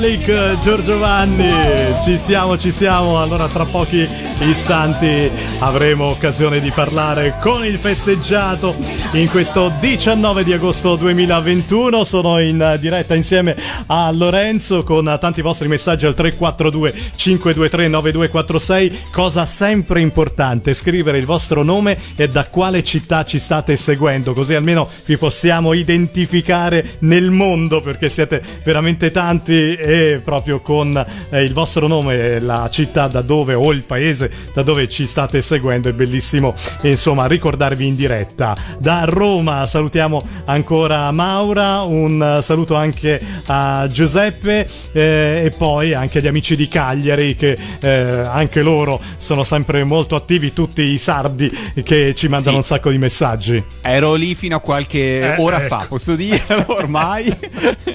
Diabolic Giorgio Vanni, ci siamo, ci siamo. Allora, tra pochi istanti avremo occasione di parlare con il festeggiato in questo 19 di agosto 2021. Sono in diretta insieme a Lorenzo con tanti vostri messaggi al 342 523 9246. Cosa sempre importante, scrivere il vostro nome e da quale città ci state seguendo, così almeno vi possiamo identificare nel mondo perché siete veramente tanti e proprio con eh, il vostro nome, la città da dove o il paese da dove ci state seguendo è bellissimo insomma ricordarvi in diretta. Da Roma salutiamo ancora Maura, un saluto anche a Giuseppe eh, e poi anche agli amici di Cagliari che eh, anche loro sono sempre molto attivi, tutti i sardi che ci mandano Sì. un sacco di messaggi. Ero lì fino a qualche Eh, ora ecco. fa, posso dirlo ormai?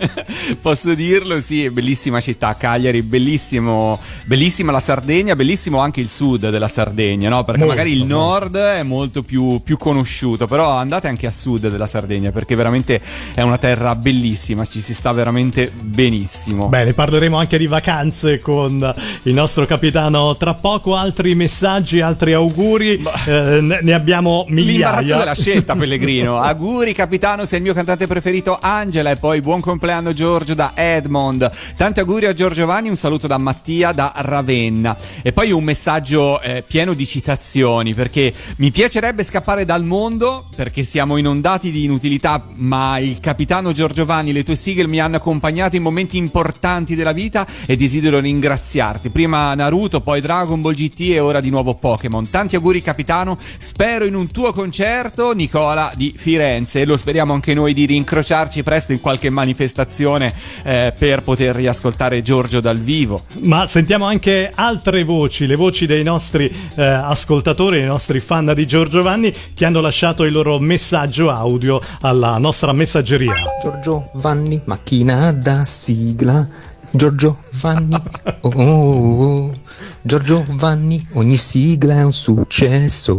posso dirlo, così, bellissima città, Cagliari, bellissimo, bellissima la Sardegna, bellissimo anche il sud della Sardegna, no? Perché Molto, magari il molto. nord è molto più, più conosciuto, però andate anche a sud della Sardegna perché veramente è una terra bellissima, ci si sta veramente benissimo. Bene, parleremo anche di vacanze con il nostro capitano tra poco. Altri messaggi, altri auguri. Eh, ne abbiamo L'imbarazzo migliaia. della scelta, Pellegrino. Auguri, capitano, sei il mio cantante preferito, Angela. E poi buon compleanno, Giorgio, da Edmond. Tanti auguri a Giorgio Giovanni. Un saluto da Mattia, da Ravenna. E poi un messaggio eh, pieno di citazioni, perché mi piacerebbe scappare dal mondo, perché siamo inondati di inutilità, ma il capitano Giorgio Giovanni, le tue sigle mi hanno accompagnato in momenti importanti della vita e desidero ringraziarti. Prima Naruto, poi Dragon Ball GT e ora di nuovo Pokémon. Tanti auguri, capitano. Spero in un tuo concerto, Nicola di Firenze. E lo speriamo anche noi di rincrociarci presto in qualche manifestazione eh, per poter riascoltare Giorgio dal vivo. Ma sentiamo anche altre voci, le voci dei nostri eh, ascoltatori, dei nostri fan di Giorgio Vanni che hanno lasciato il loro messaggio audio alla nostra messaggeria. Giorgio Vanni, macchina da sigla. Giorgio Vanni, oh, oh, oh. Giorgio Vanni, ogni sigla è un successo.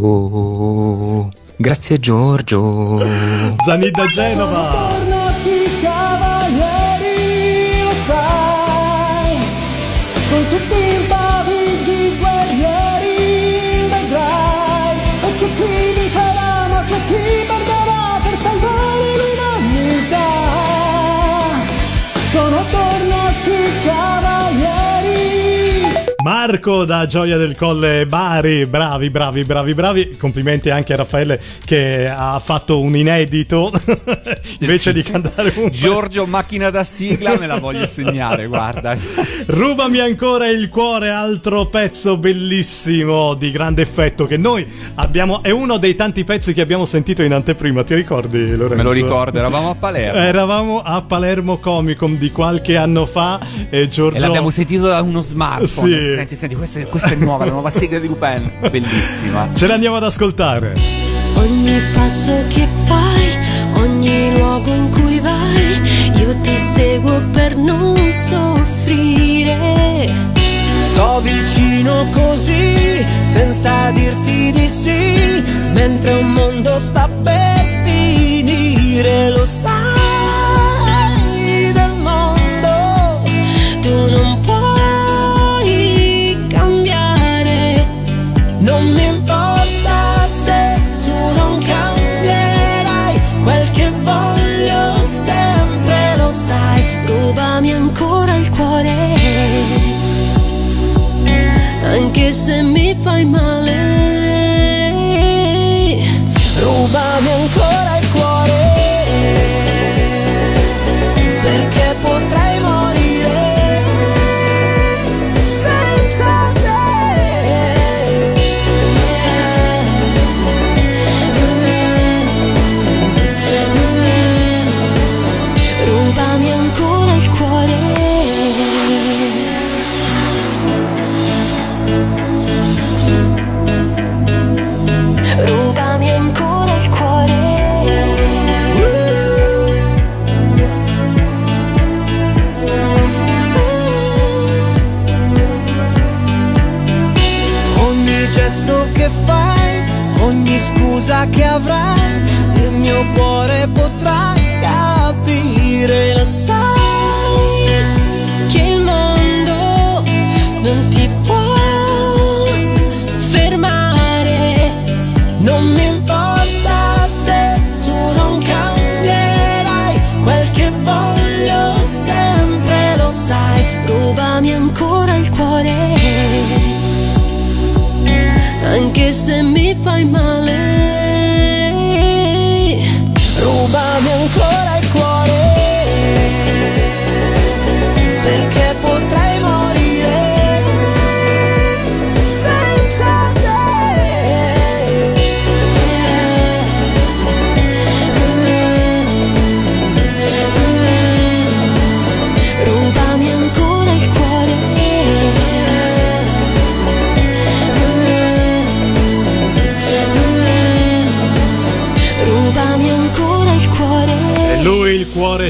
Grazie Giorgio. Zanid da Genova. Marco da Gioia del Colle Bari, bravi, bravi, bravi, bravi. Complimenti anche a Raffaele che ha fatto un inedito invece di cantare un Giorgio, macchina da sigla, me la voglio segnare, guarda. Rubami ancora il cuore, altro pezzo bellissimo di grande effetto che noi abbiamo. È uno dei tanti pezzi che abbiamo sentito in anteprima. Ti ricordi, Lorenzo? Me lo ricordo, eravamo a Palermo. Eravamo a Palermo Comicom di qualche anno fa e Giorgio. E l'abbiamo sentito da uno smartphone. Sì. Senti, senti, questa, è- questa è nuova, la nuova sigla di Lupin. Bellissima. Ce l'andiamo ad ascoltare. Ogni passo che fai, ogni luogo in cui vai, io ti seguo per non soffrire. Sto vicino così, senza dirti di sì, mentre un mondo sta per finire, lo sai anche Scusa che avrai Il mio cuore potrà capire. Lo sai che il mondo non ti può fermare. Non mi importa se tu non cambierai. Quel che voglio sempre lo sai. Rubami ancora il cuore. Anche se mi fai male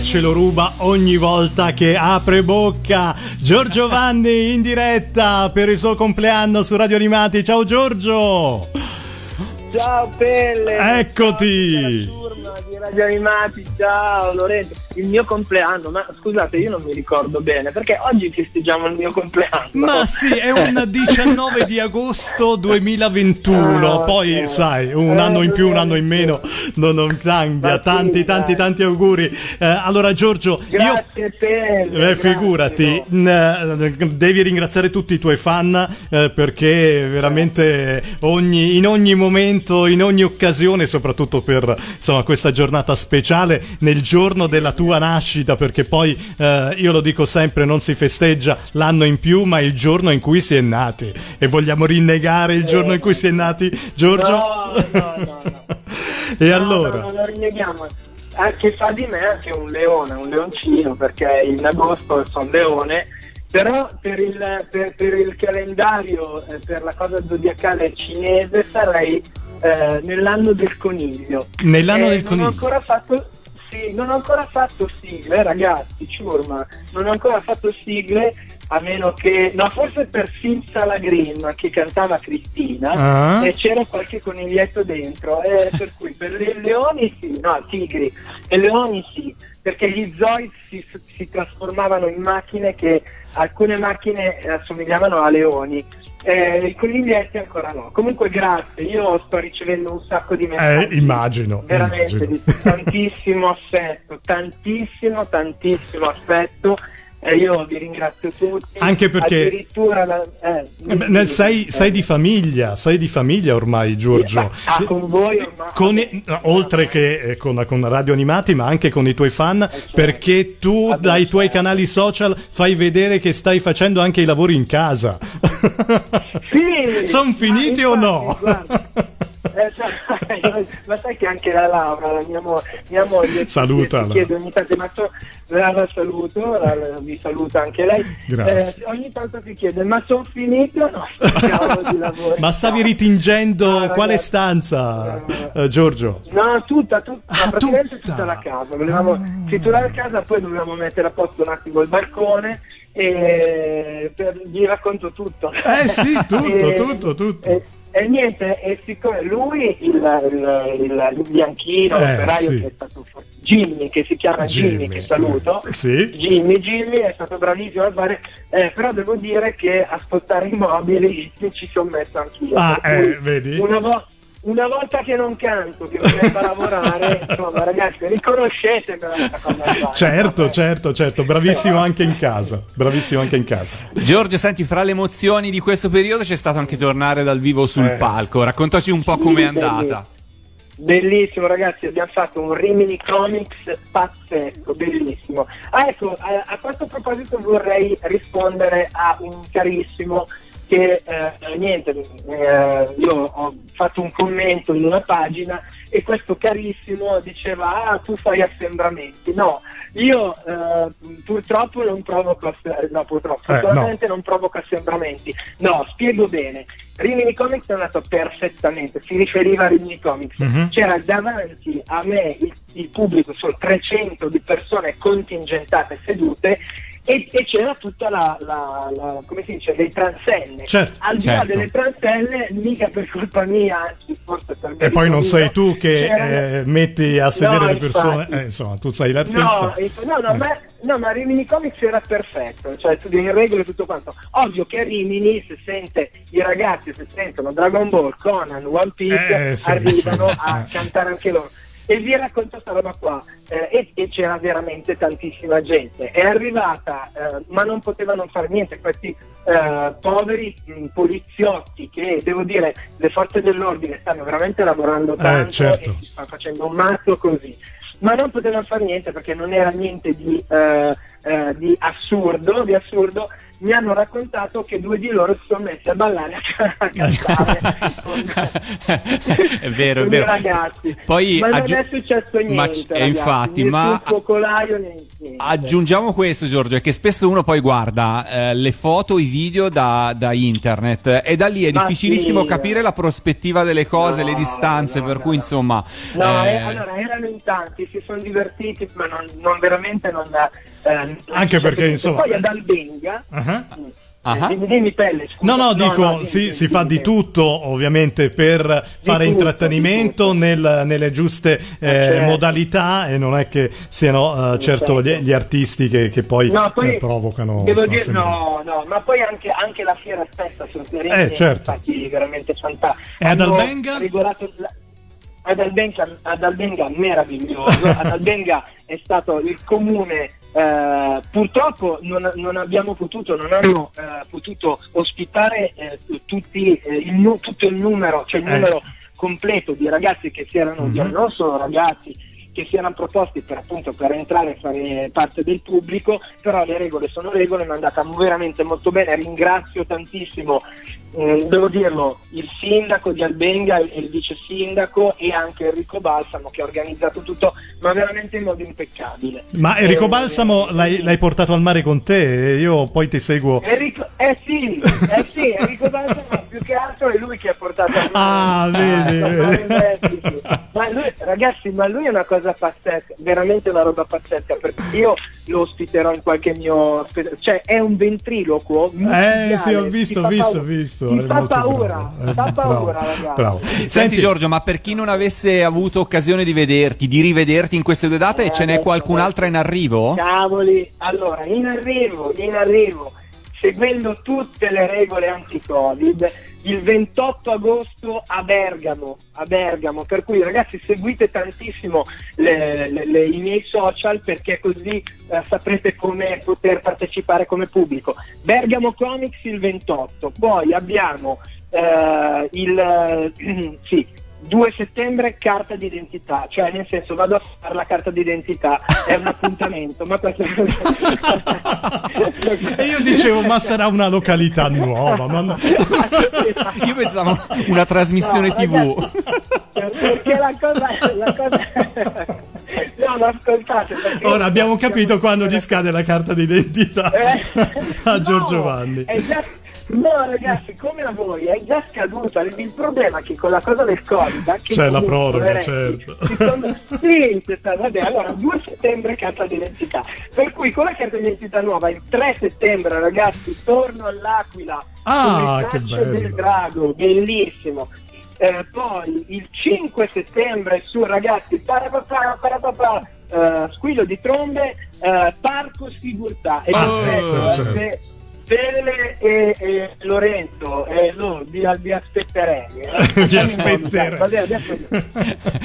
ce lo ruba ogni volta che apre bocca. Giorgio Vanni in diretta per il suo compleanno su Radio Animati. Ciao Giorgio! Ciao Pelle! Eccoti! Turma di Radio Animati, ciao Lorenzo. Il mio compleanno, ma scusate, io non mi ricordo bene perché oggi festeggiamo il mio compleanno. Ma sì, è un 19 di agosto 2021. Ah, Poi, ok. sai, un Eh, anno in più, un anno in meno, non, non cambia. Ma sì, Tanti, tanti, dai. tanti auguri. Eh, allora, Giorgio, io. Grazie Pelle. Eh, figurati, eh, devi ringraziare tutti i tuoi fan eh, perché veramente ogni- in ogni momento, in ogni occasione, soprattutto per insomma, questa giornata speciale, nel giorno della tua nascita, perché poi eh, io lo dico sempre, non si festeggia l'anno in più, ma il giorno in cui si è nati. E vogliamo rinnegare il giorno in cui si è nati, Giorgio? No, no, no, no. e No, allora? no, non lo rinneghiamo. Eh, che fa di me anche un leone, un leoncino, perché in agosto sono leone, però per il, per, per il calendario, eh, per la cosa zodiacale cinese sarei eh, nell'anno del coniglio. Nell'anno Eh, del Non coniglio. ho ancora fatto, sì, non ho ancora fatto sigle, ragazzi, ciurma, non ho ancora fatto sigle a meno che, no, forse per Silsa Lagrim che cantava Cristina Ah. e c'era qualche coniglietto dentro, eh, per cui per i leoni sì, no, tigri, e leoni sì, perché gli zoid si, si trasformavano in macchine che alcune macchine assomigliavano a leoni. Eh, I coniglietti ancora no. Comunque grazie, io sto ricevendo un sacco di Eh, messaggi. immagino. Veramente immagino. tantissimo affetto, tantissimo, tantissimo affetto. E io vi ringrazio tutti. Anche perché- Addirittura la- eh, Eh beh, nel- sei, sei di famiglia, sei di famiglia ormai, Giorgio. Ah, con voi ormai. Con i- oltre che eh, con, con Radio Animati, ma anche con i tuoi fan, certo. perché tu dai tuoi canali social fai vedere che stai facendo anche i lavori in casa. Sì! Sono finiti o no? Eh, sai, ma sai che anche la Laura, la mia, mo- mia moglie, Salutala. chiede ogni tanto, ma so- la, la saluto, la- la- vi saluta anche lei. Grazie. Eh, ogni tanto ti chiede, ma sono finito o no? Di lavoro. Ma stavi ritingendo quale stanza, eh, Giorgio? No, tutta, tutta, Ah, praticamente tutta. la casa. Volevamo titolare la casa, poi dovevamo mettere a posto un attimo il balcone e per- vi racconto tutto. Eh sì, tutto, tutto, tutto. E, e niente, e siccome lui, il, il, il- il bianchino, Eh, l'operaio sì. che è stato Jimmy, che si chiama Jimmy, Jimmy. che saluto, Sì. Jimmy, Jimmy è stato bravissimo a fare, eh, però devo dire che a spostare i mobili ci sono messo anch'io. Ah, eh, vedi? Una, vo- una volta che non canto, che mi metto a lavorare, insomma ragazzi, riconoscete questa cosa. Certo, certo, certo, bravissimo anche in casa. Bravissimo anche in casa. Giorgio, senti, fra le emozioni di questo periodo c'è stato anche tornare dal vivo sul Eh. palco. Raccontaci un po' com'è andata. Bellissimo ragazzi, abbiamo fatto un Rimini Comics pazzesco, bellissimo. Ah ecco, a, a questo proposito vorrei rispondere a un carissimo che eh, niente, eh, io ho fatto un commento in una pagina e questo carissimo diceva ah tu fai assembramenti. No, io eh, purtroppo non provoco no, purtroppo, Eh, fortunatamente non provoco assembramenti. No, spiego bene. Rimini Comics è andato perfettamente, si riferiva a Rimini Comics. Mhm. C'era davanti a me il, il pubblico, sono 300 di persone contingentate sedute e, e c'era tutta la, la- la- come si dice, le transenne. Certo, Al di là certo. delle transenne, mica per colpa mia, anzi forse per E poi non sei tu che eh, metti a sedere No, le persone. Eh, insomma, tu sei l'artista. No, no, no, ma, no, ma Rimini Comics era perfetto, cioè tu devi regole e tutto quanto. Ovvio che a Rimini se sente i ragazzi se sentono Dragon Ball, Conan, One Piece, Eh, sì, arrivano sì. a Eh. cantare anche loro. E vi racconto questa roba qua, eh, e, e c'era veramente tantissima gente. È arrivata, eh, ma non potevano fare niente, questi eh, poveri mh, poliziotti che, devo dire, le forze dell'ordine stanno veramente lavorando tanto certo. e si stanno facendo un mazzo così ma non potevano fare niente perché non era niente di, eh, eh, di assurdo, di assurdo. Mi hanno raccontato che due di loro si sono messi a ballare a cantare È vero, è vero. ragazzi. Poi ma non aggi- è successo niente, Ma- ragazzi, e infatti, ma- focolaio, niente. Aggiungiamo questo, Giorgio, è che spesso uno poi guarda eh, le foto, i video da, da internet e da lì è Ma difficilissimo sì. capire la prospettiva delle cose, le No, distanze, per cui insomma... No, eh, eh, allora erano in tanti, si sono divertiti, ma non, non veramente non. Eh, Anche perché, insomma- Poi ad Albenga. Ah. Ah. Dimmi, dimmi, pelle, scusa. No, no, dico, dimmi, sì, dimmi, si fa di dimmi. tutto ovviamente per fare tutto, intrattenimento nel- nelle giuste eh, certo. modalità e non è che siano eh, certo gli, gli artisti che, che poi, No, poi eh, provocano. Devo dire, sempre- no, no, ma poi anche, anche la fiera stessa su Serini Eh, certo. veramente fantastici. E ad Hanno Albenga? regolato la- Ad Albenga, ad Albenga meraviglioso, ad Albenga è stato il comune, eh, purtroppo non, non abbiamo potuto, non hanno eh, potuto ospitare eh, tutti, eh, il, tutto il numero, cioè il Eh. numero completo di ragazzi che si erano, Mhm. non solo ragazzi, che si erano proposti per appunto per entrare e fare parte del pubblico, però le regole sono regole, mi è andata veramente molto bene, ringrazio tantissimo, eh, devo dirlo, il sindaco di Albenga e il vice sindaco e anche Enrico Balsamo che ha organizzato tutto, ma veramente in modo impeccabile. Ma Enrico Eh, Balsamo l'hai, l'hai portato al mare con te io poi ti seguo. Enrico, eh sì, eh sì, Enrico Balsamo altro è lui che ha portato a Ah, vedi, vedi. Ma lui, ragazzi, ma lui è una cosa pazzesca, veramente una roba pazzesca, perché io lo ospiterò in qualche mio... cioè è un ventriloquo. Eh sì, ho visto, ho fa visto, ho paura. visto. È fa paura, bravo. Eh, fa bravo, paura, ragazzi. bravo. Senti, Giorgio, ma per chi non avesse avuto occasione di vederti, di rivederti in queste due date, Eh, ce n'è qualcun'altra in arrivo? Cavoli, allora in arrivo, in arrivo, seguendo tutte le regole anti-Covid, il 28 agosto a Bergamo, a Bergamo, per cui ragazzi seguite tantissimo le- le- le- i miei social perché così eh, saprete come poter partecipare come pubblico. Bergamo Comics il 28, poi abbiamo eh, il sì, 2 settembre carta d'identità, cioè nel senso vado a fare la carta d'identità, è un appuntamento, ma questo E io dicevo, ma sarà una località nuova. ma no. Io pensavo una trasmissione No, TV. perché la cosa, la cosa... no, ma ascoltate perché- Ora abbiamo capito quando gli scade la carta d'identità Eh, a Giorgio no, Vanni. è già- no ragazzi come a voi è già scaduta il, problema è che con la cosa del covid anche C'è la proroga, poveretti, certo. sono- sì, vabbè, allora 2 settembre carta d'identità per cui con la carta d'identità nuova il 3 settembre ragazzi torno all'Aquila Ah, che bello. del drago bellissimo Eh, poi il 5 settembre su ragazzi parapapà, parapapà, eh, squillo di trombe eh, Parco Sigurtà e aspetto, certo. Fele e, e Lorenzo e lo, vi, vi aspetterei eh. Vi aspetterei. Vi aspetterei.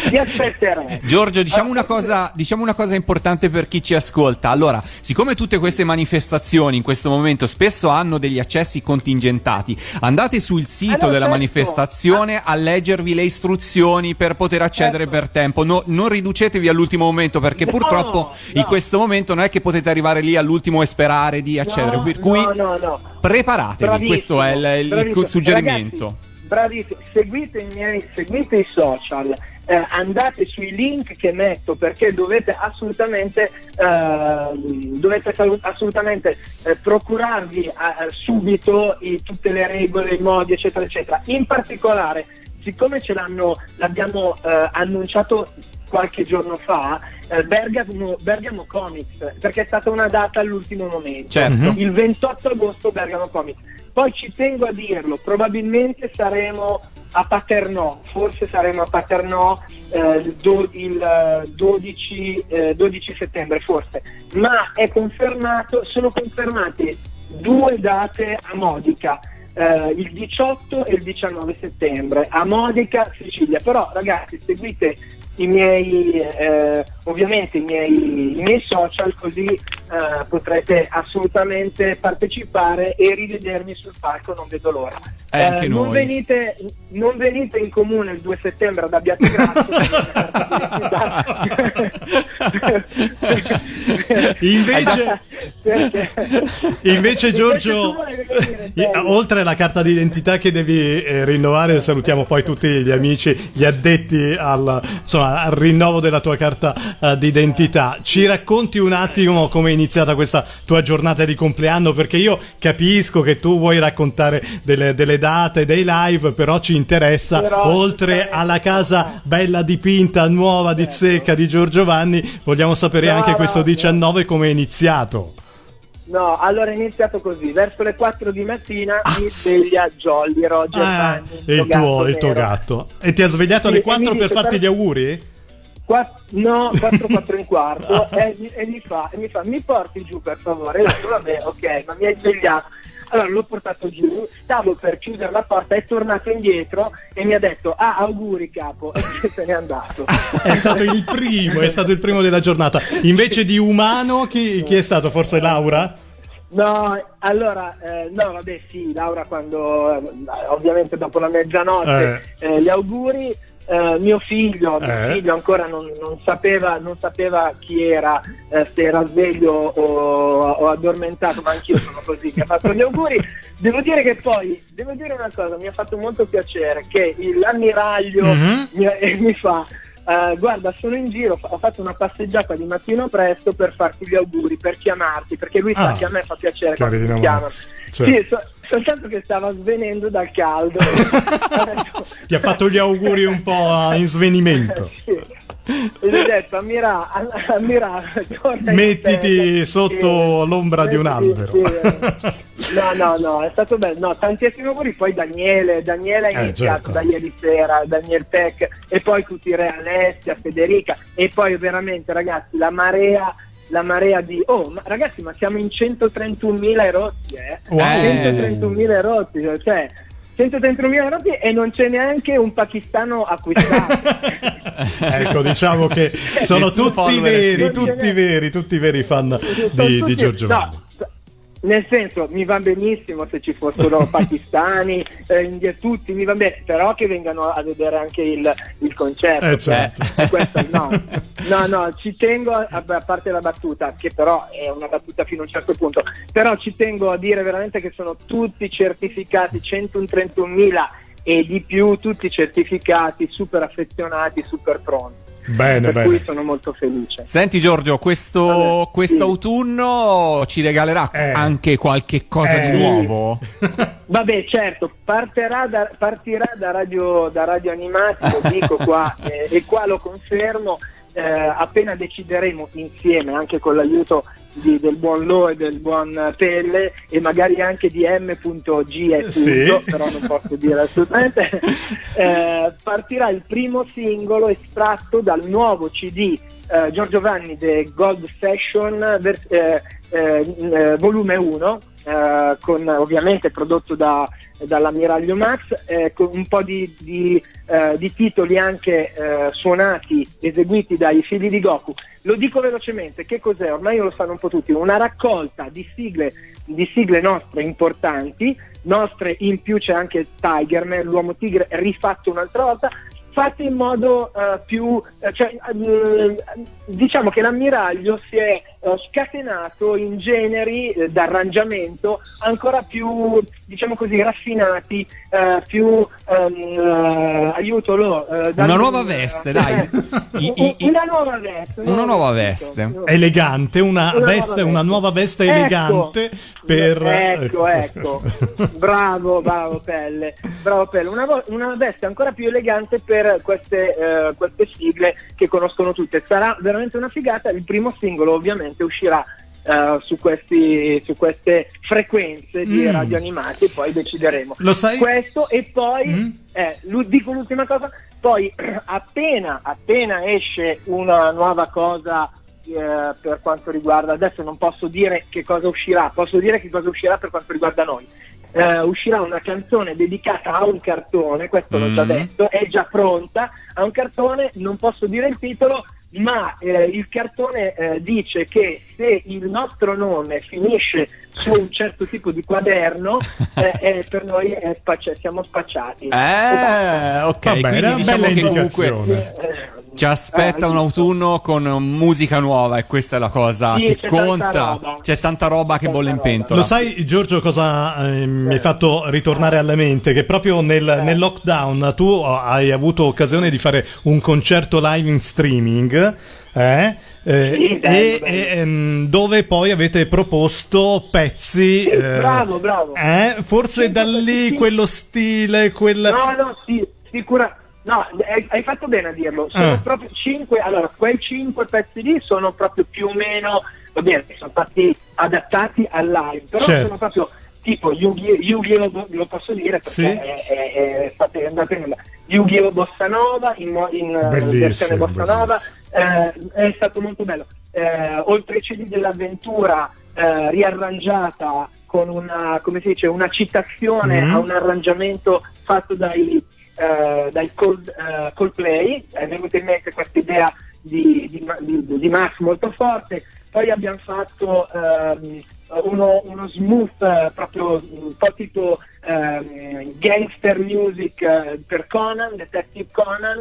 vi aspetterei Giorgio, diciamo una, cosa, diciamo una cosa importante per chi ci ascolta. Allora, siccome tutte queste manifestazioni in questo momento spesso hanno degli accessi contingentati, andate sul sito Allora, della certo. manifestazione a leggervi le istruzioni per poter accedere per tempo. No- non riducetevi all'ultimo momento perché No, purtroppo in no. questo momento non è che potete arrivare lì all'ultimo e sperare di accedere. No, per cui no, preparatevi, Bravissimo, questo è il, bravissimo. suggerimento. Ragazzi, bravissimo, seguite i miei, seguite i social, eh, andate sui link che metto perché dovete assolutamente, eh, dovete assolutamente eh, procurarvi eh, subito i- tutte le regole, i modi, eccetera, eccetera. In particolare, siccome ce l'hanno, l'abbiamo eh, annunciato qualche giorno fa, eh, Bergamo, Bergamo Comics, perché è stata una data all'ultimo momento. Certo. Il 28 agosto Bergamo Comics. Poi ci tengo a dirlo, probabilmente saremo a Paternò, forse saremo a Paternò eh, il, do- il, eh, 12, eh, 12 settembre, forse, ma è confermato, sono confermate due date a Modica. eh, il 18 e il 19 settembre a Modica, Sicilia. Però ragazzi seguite i miei eh, ovviamente i miei, i miei social così eh, potrete assolutamente partecipare e rivedermi sul palco non vedo l'ora Eh, anche non, noi. venite, non venite in comune il 2 settembre ad Abbiategrazio Invece, invece Giorgio, oltre alla carta d'identità che devi eh, rinnovare, salutiamo poi tutti gli amici, gli addetti al, insomma, al rinnovo della tua carta eh, d'identità. Ci racconti un attimo come è iniziata questa tua giornata di compleanno? Perché io capisco che tu vuoi raccontare delle, delle date, dei live, però ci interessa, Però- oltre alla casa bella dipinta, nuova di zecca di Giorgio Vanni, vogliamo sapere No, anche no, questo 19 come è iniziato. No, allora è iniziato così, verso le 4 di mattina mi sveglia Jolly Roger Ah, Vanni, il tuo, il tuo gatto. E ti ha svegliato Sì, alle e 4 mi per farti "Guarda- gli auguri? No, 4, 4 e un quarto e, mi- e mi fa, e mi fa, mi porti giù per favore? E io dico, vabbè, ok, ma mi hai svegliato. Allora l'ho portato giù, stavo per chiudere la porta, è tornato indietro e mi ha detto, ah, auguri capo, e se n'è andato. È stato il primo, è stato il primo della giornata. Invece di umano, chi, chi è stato? Forse Laura? No, allora, eh, no, vabbè, sì, Laura quando, eh, ovviamente dopo la mezzanotte, eh, gli auguri. Eh, mio figlio, mio Eh. figlio ancora non, non sapeva, non sapeva chi era, eh, se era sveglio o, o addormentato, ma anch'io sono così che ha fatto gli auguri. Devo dire che poi, devo dire una cosa, mi ha fatto molto piacere che l'ammiraglio Mhm. mi, eh, mi fa eh, guarda sono in giro ho fatto una passeggiata di mattino presto per farti gli auguri per chiamarti perché lui sa Ah, che a me fa piacere quando mi chiama certo. sì, so- soltanto che stava svenendo dal caldo Ti ha fatto gli auguri un po' in svenimento. Sì. e gli ho detto ammira, ammira Mettiti hotel." sotto l'ombra di un Mettiti- albero. sì, No, no, no, è stato bello. No, tantissimi auguri. Poi Daniele, Daniele ha Eh, iniziato certo. da ieri sera, Daniel Tech, e poi tutti i re Alessia, Federica, e poi veramente ragazzi, la marea, la marea di... Oh, ma ragazzi, ma siamo in 131.000 erotti, eh? Wow. 131.000 erotti, cioè... 131.000 erotti e non c'è neanche un pakistano acquistato. Ecco, diciamo che sono Nessun tutti veri, tutti veri, tutti veri fan Sono di, di Giorgio no. Nel senso, mi va benissimo se ci fossero pakistani, eh, india- tutti, mi va bene, però che vengano a vedere anche il, il concerto. Eh, certo. Eh, questo no. no, no, ci tengo, a, a parte la battuta, che però è una battuta fino a un certo punto, però ci tengo a dire veramente che sono tutti certificati, 131.000 e di più, tutti certificati, super affezionati, super pronti. Bene, per cui bene. sono molto felice. Senti Giorgio, questo sì. autunno ci regalerà Eh. anche qualche cosa Eh. di nuovo? Vabbè, certo, partirà da, partirà da radio, da radio Animati, lo dico qua, eh, e qua lo confermo, eh, appena decideremo insieme, anche con l'aiuto di- del buon Lo e del buon Pelle, e magari anche di M.G tutto, Sì. però non posso dire assolutamente, eh, partirà il primo singolo estratto dal nuovo CD eh, Giorgio Vanni The Gold Session ver- eh, eh, eh, volume 1 eh, con ovviamente prodotto da, dall'ammiraglio Max eh, con un po' di, di, eh, di titoli anche eh, suonati eseguiti dai figli di Goku. Lo dico velocemente che cos'è? Ormai lo sanno un po' tutti una raccolta di sigle di sigle nostre importanti nostre in più c'è anche Tigerman l'uomo tigre rifatto un'altra volta fatte in modo eh, più eh, cioè, eh, diciamo che l'ammiraglio si è eh, scatenato in generi eh, d'arrangiamento ancora più diciamo così raffinati eh, più ehm, eh, aiuto lo eh, Una nuova veste, dai. I- i- i- una nuova veste Una nuova veste. Elegante, una, Una veste, nuova una nuova veste Ecco. elegante per... Ecco, ecco. Bravo, bravo Pelle. Bravo Pelle. Una, vo- una veste ancora più elegante per queste, eh, queste sigle che conoscono tutte. Sarà veramente una figata. Il primo singolo ovviamente uscirà eh, su, questi, su queste frequenze di Mm. radio animati e poi decideremo. Lo sai? Questo e poi, Mm. eh, lu- dico l'ultima cosa, poi appena, appena esce una nuova cosa eh, per quanto riguarda, adesso non posso dire che cosa uscirà, posso dire che cosa uscirà per quanto riguarda noi. Eh, uscirà una canzone dedicata a un cartone, questo l'ho già Mm. detto, è già pronta, a un cartone, non posso dire il titolo, ma eh, il cartone eh, dice che se il nostro nome finisce su un certo tipo di quaderno, eh, eh, per noi è spaccia- siamo spacciati. Eh, ok, Va bene, quindi una diciamo bella che comunque indicazione. Ci aspetta Eh, un autunno con musica nuova e questa è la cosa Sì, che c'è tanta conta. roba. C'è tanta roba che bolle in pentola. Lo sai, Giorgio, cosa eh, mi hai fatto ritornare alla mente? Che proprio nel, nel lockdown tu hai avuto occasione di fare un concerto live in streaming. eh, eh, Sì, e, e, ehm, dove poi avete proposto pezzi Sì, eh, bravo, bravo. eh, forse da lì quello stile quel No, no, sì, sicura. No, hai, hai fatto bene a dirlo. Sono Ah. proprio cinque. Allora, quei cinque pezzi lì sono proprio più o meno. Va bene, sono stati adattati al live, però Certo. sono proprio tipo Yu-Gi- Yu-Gi-Oh! lo posso dire perché Sì. è, è, è, state andate in Yu-Gi-Oh! Bossa Nova in, in eh, versione Bossa Nova eh, è stato molto bello eh, oltre ai CD dell'avventura eh, riarrangiata con una come si dice una citazione Mhm. a un arrangiamento fatto dai eh, dai Cold, eh, Coldplay. È venuta in mente questa idea di, di, di- di Max molto forte. Poi abbiamo fatto ehm, uno, uno smooth eh, proprio un po' tipo ehm, gangster music eh, per Conan, Detective Conan.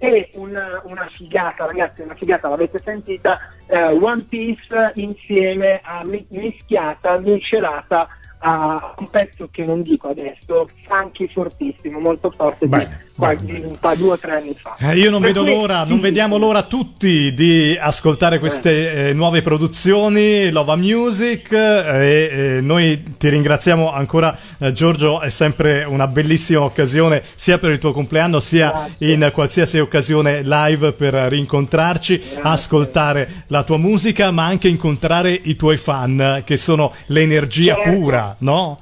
E una, una figata ragazzi, una figata l'avete sentita? Eh, One Piece insieme a mi- mischiata, miscelata a un pezzo che non dico adesso, funky fortissimo, molto forte Bene, qua- di un pa- due o tre anni fa. Eh, io non Per vedo cui- l'ora, non vediamo l'ora tutti di ascoltare queste eh, nuove produzioni, Lova Music eh, e eh, noi ti ringraziamo ancora eh, Giorgio, è sempre una bellissima occasione sia per il tuo compleanno sia in qualsiasi occasione live per rincontrarci, ascoltare la tua musica ma anche incontrare i tuoi fan che sono l'energia Certo. pura, no?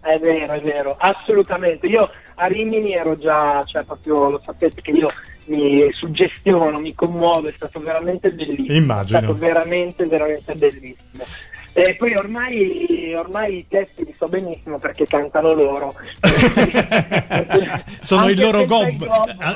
È vero, è vero, assolutamente. Io a Rimini ero già, cioè proprio lo sapete che io mi suggestiono, mi commuovo, è stato veramente bellissimo. Immagino. È stato veramente, veramente bellissimo. E poi ormai, ormai i testi li so benissimo perché cantano loro. sono Anche il loro senza gobbo.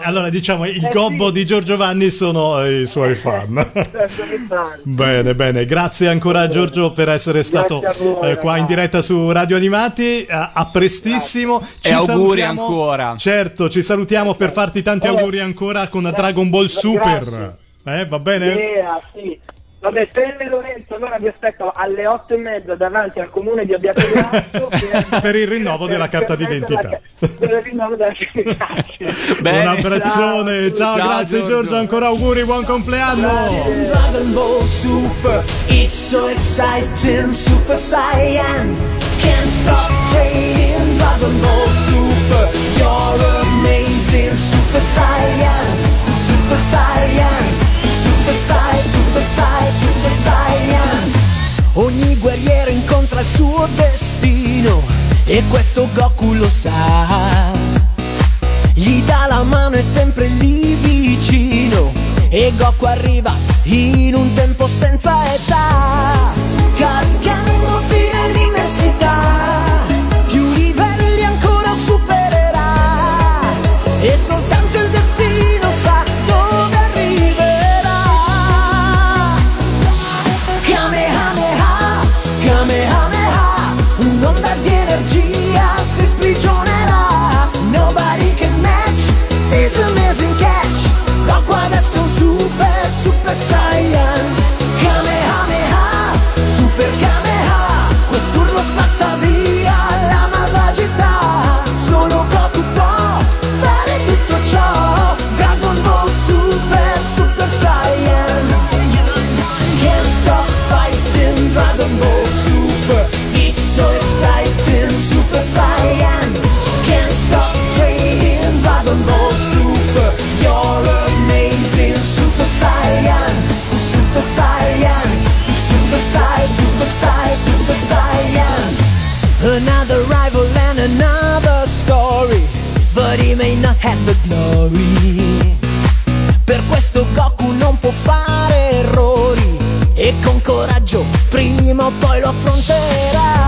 Allora diciamo il Eh, gobbo sì. di Giorgio Vanni sono eh, i suoi fan. Interessante. Bene, bene, grazie ancora Giorgio per essere stato voi, eh, qua in diretta su Radio Animati. A, a prestissimo. E auguri salutiamo- ancora. Certo, ci salutiamo per farti tanti auguri ancora con Dragon Ball Super. Eh, va bene? Yeah, sì. Vabbè, Pelle Lorenzo, allora vi aspetto alle otto e mezza davanti al comune di Abbiate Grasso per, Per il rinnovo della carta d'identità. Per il rinnovo della carta Un abbraccione, ciao, Ciao, grazie Giorgio. Giorgio. ancora auguri, buon compleanno. Dragon Ball Super, it's so exciting, Super Saiyan. Can't stop training, Dragon Ball Super, you're amazing, Super Saiyan, Super Saiyan, Super Sai, Super Sai, Super Saiyan. Ogni guerriero incontra il suo destino e questo Goku lo sa. Gli dà la mano e sempre lì vicino E Goku arriva in un tempo senza età Caricandosi nell'immensità the glory. Per questo Goku non può fare errori E con coraggio prima o poi lo affronterà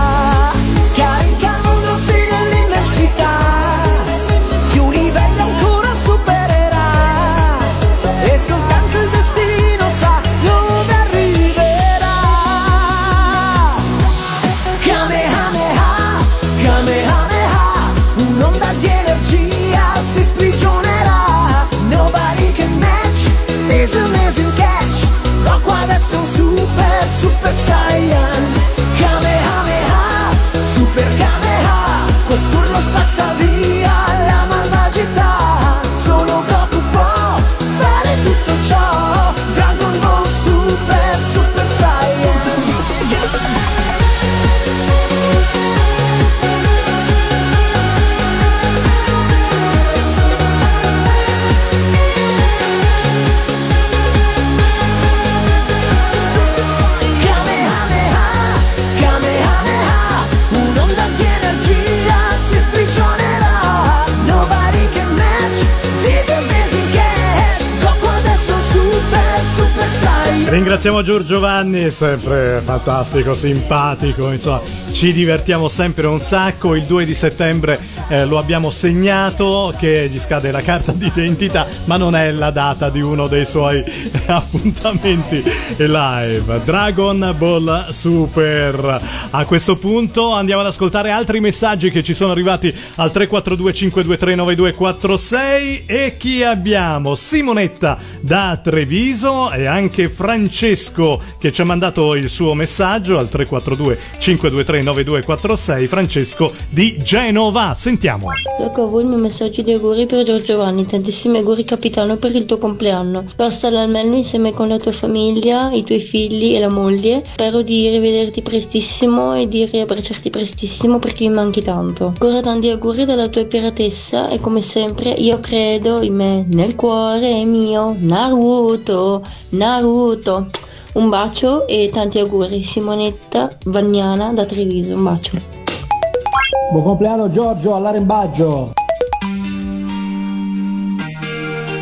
Ringraziamo Giorgio Vanni, sempre fantastico, simpatico, insomma, ci divertiamo sempre un sacco. Il 2 di settembre eh, lo abbiamo segnato che gli scade la carta d'identità, ma non è la data di uno dei suoi appuntamenti live. Dragon Ball Super. A questo punto andiamo ad ascoltare altri messaggi che ci sono arrivati al 342 523 9246 e chi abbiamo? Simonetta da Treviso e anche Francesco che ci ha mandato il suo messaggio al 342 523 9246 Francesco di Genova. Ecco a voi il mio messaggio di auguri per Giorgio Vanni, tantissimi auguri capitano per il tuo compleanno. Stare almeno insieme con la tua famiglia, i tuoi figli e la moglie. Spero di rivederti prestissimo e di riabbracciarti prestissimo perché mi manchi tanto. Ancora tanti auguri dalla tua piratessa e come sempre io credo in me, nel cuore mio, Naruto, Naruto. Un bacio e tanti auguri, Simonetta Vagnana da Treviso, un bacio. Buon compleanno Giorgio all'arembaggio.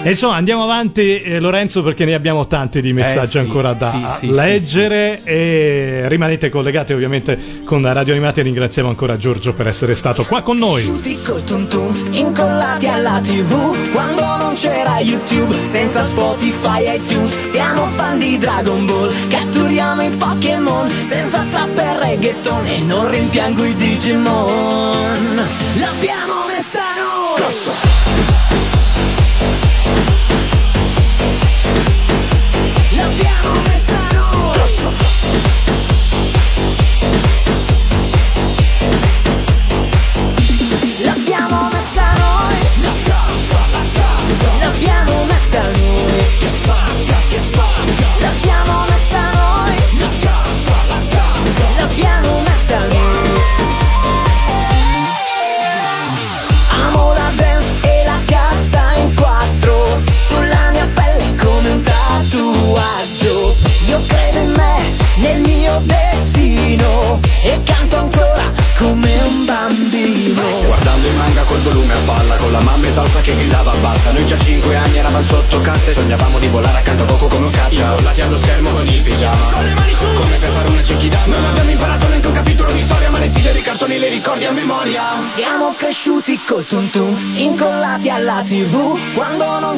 E insomma, andiamo avanti, eh, Lorenzo, perché ne abbiamo tanti di messaggi Eh, sì, ancora da sì, sì, leggere. E rimanete collegati, ovviamente, con Radio Animati. E ringraziamo ancora Giorgio per essere stato qua con noi. Tutti col tum, incollati alla tv Quando non c'era YouTube, senza Spotify e iTunes Siamo fan di Dragon Ball, catturiamo i Pokémon Senza trap e reggaeton e non rimpiango i Digimon L'abbiamo messa noi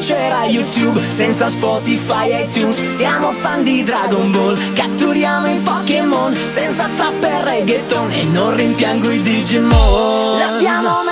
c'era YouTube Senza Spotify e iTunes. Siamo fan di Dragon Ball Catturiamo i Pokémon Senza trap e reggaeton. E non rimpiango i Digimon. L'abbiamo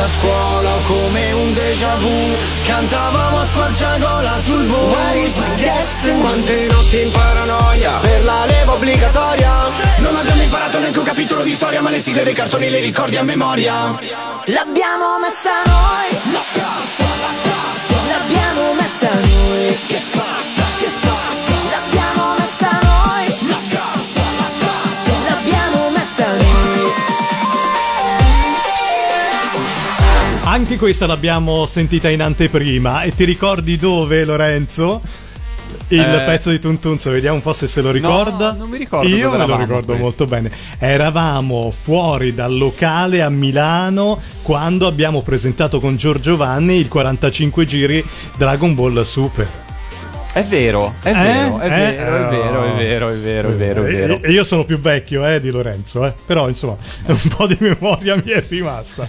da scuola come un déjà vu. Cantavamo a squarciagola sul buon What is my destiny? Quante notti in paranoia Per la leva obbligatoria. Non abbiamo imparato neanche un capitolo di storia Ma le sigle dei cartoni le ricordi a memoria. L'abbiamo messa noi. La casa, la casa. L'abbiamo messa noi. Che spacca, Anche questa l'abbiamo sentita in anteprima. E ti ricordi dove, Lorenzo? Il Eh. pezzo di Tuntunzo, vediamo un po' se se lo ricorda. non mi ricordo Io me lo ricordo questo. molto bene. Eravamo fuori dal locale a Milano quando abbiamo presentato con Giorgio Vanni il 45 giri Dragon Ball Super. È vero, è vero, è vero, è vero, è vero, è vero, è vero, è vero. E- io sono più vecchio eh, di Lorenzo, eh. però insomma un po' di memoria mi è rimasta.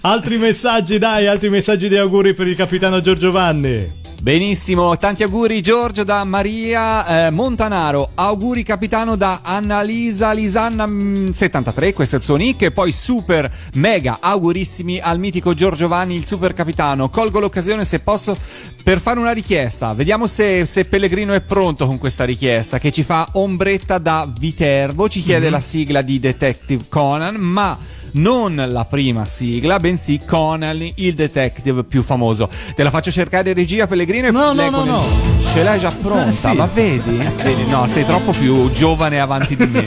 altri messaggi, dai, altri messaggi di auguri per il capitano Giorgio Vanni. Benissimo, tanti auguri Giorgio da Maria eh, Montanaro, auguri capitano da Annalisa Lisanna mm, 73, questo è il suo nick, e poi super mega augurissimi al mitico Giorgio Vanni, il super capitano. Colgo l'occasione se posso per fare una richiesta, vediamo se, se Pellegrino è pronto con questa richiesta, che ci fa ombretta da Viterbo, ci chiede Mhm. la sigla di Detective Conan, ma non la prima sigla, bensì Conan, il detective più famoso. Te la faccio cercare in regia, Pellegrino? E No, no, no, no. Ce l'hai già pronta, Eh, sì. ma vedi? Vedi, No, sei troppo più giovane avanti di me.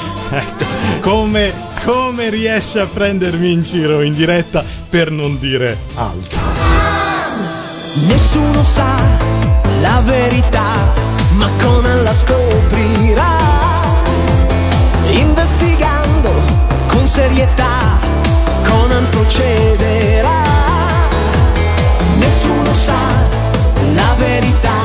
Come, come riesce a prendermi in giro in diretta per non dire altro? Nessuno sa la verità, ma Conan la scoprirà. Investigando con serietà, Conan procederà. Nessuno sa la verità,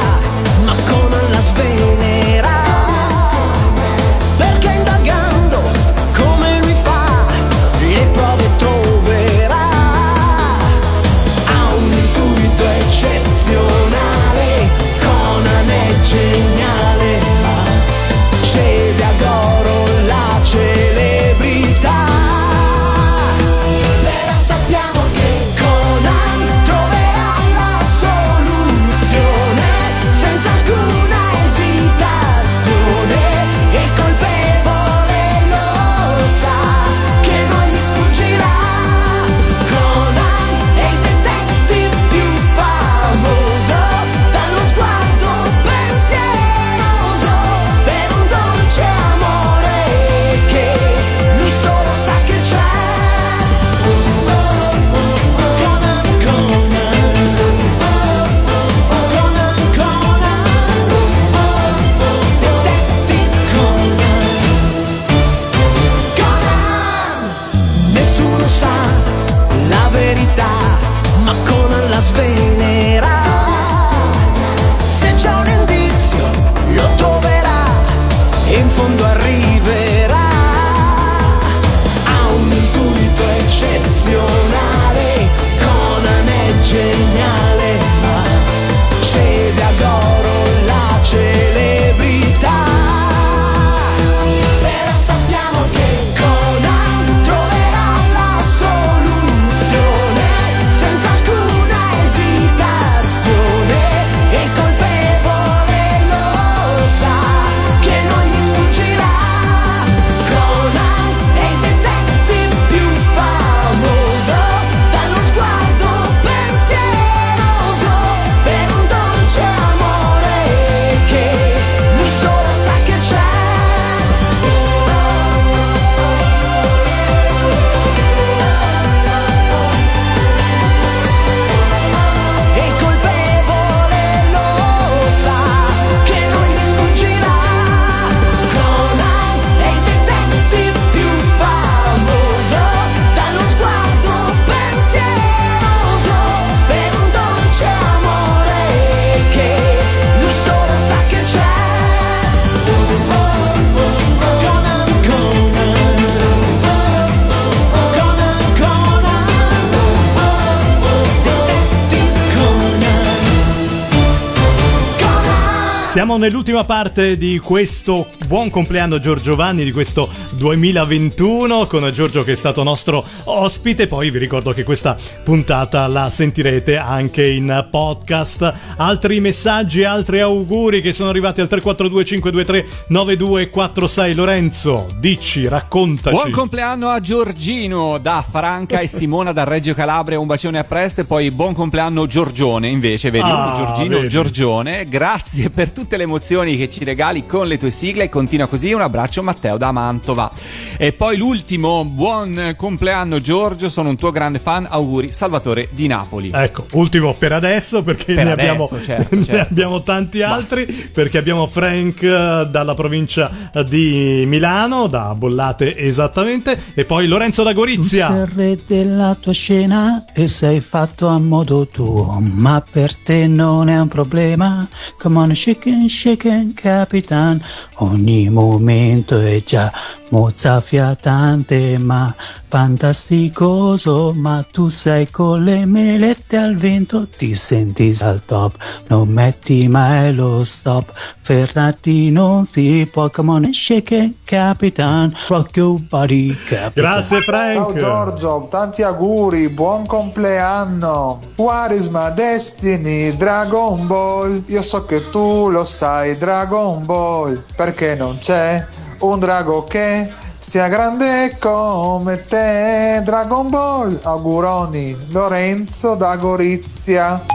Siamo nell'ultima parte di questo buon compleanno Giorgio Vanni di questo 2021 con Giorgio che è stato nostro ospite. Poi vi ricordo che questa puntata la sentirete anche in podcast. Altri messaggi, altri auguri che sono arrivati al 342 523 9246. Lorenzo, dici, raccontaci. Buon compleanno a Giorgino da Franca e Simona da Reggio Calabria, un bacione a presto e poi buon compleanno Giorgione invece, vedi, Ah, Giorgino, vedi. Giorgione, grazie per tutte le emozioni che ci regali con le tue sigle e continua così, un abbraccio Matteo da Mantova. E poi l'ultimo, buon compleanno Giorgio, sono un tuo grande fan, auguri Salvatore di Napoli. Ecco, ultimo per adesso perché Per ne, adesso, abbiamo, certo, ne certo. abbiamo tanti altri perché abbiamo Frank eh, dalla provincia di Milano, da Bollate esattamente, e poi Lorenzo da Tu Gorizia. sei il re della tua scena e sei fatto a modo tuo, ma per te non è un problema. Come on, shaken, shaken, capitan. Ogni momento è già mozzafiatante, ma fantasticoso, ma tu sei con le melette al vento, ti senti al top, non metti mai lo stop, fermarti non si può, come on shake it, capitan, rock your body, capitan. Grazie Ciao Frank. Giorgio, tanti auguri, buon compleanno. What is my destiny? Dragon Ball. Io so che tu lo sai, Dragon Ball. Perché non c'è un drago che sia grande come te. Dragon Ball. Auguroni, Lorenzo da Gorizia.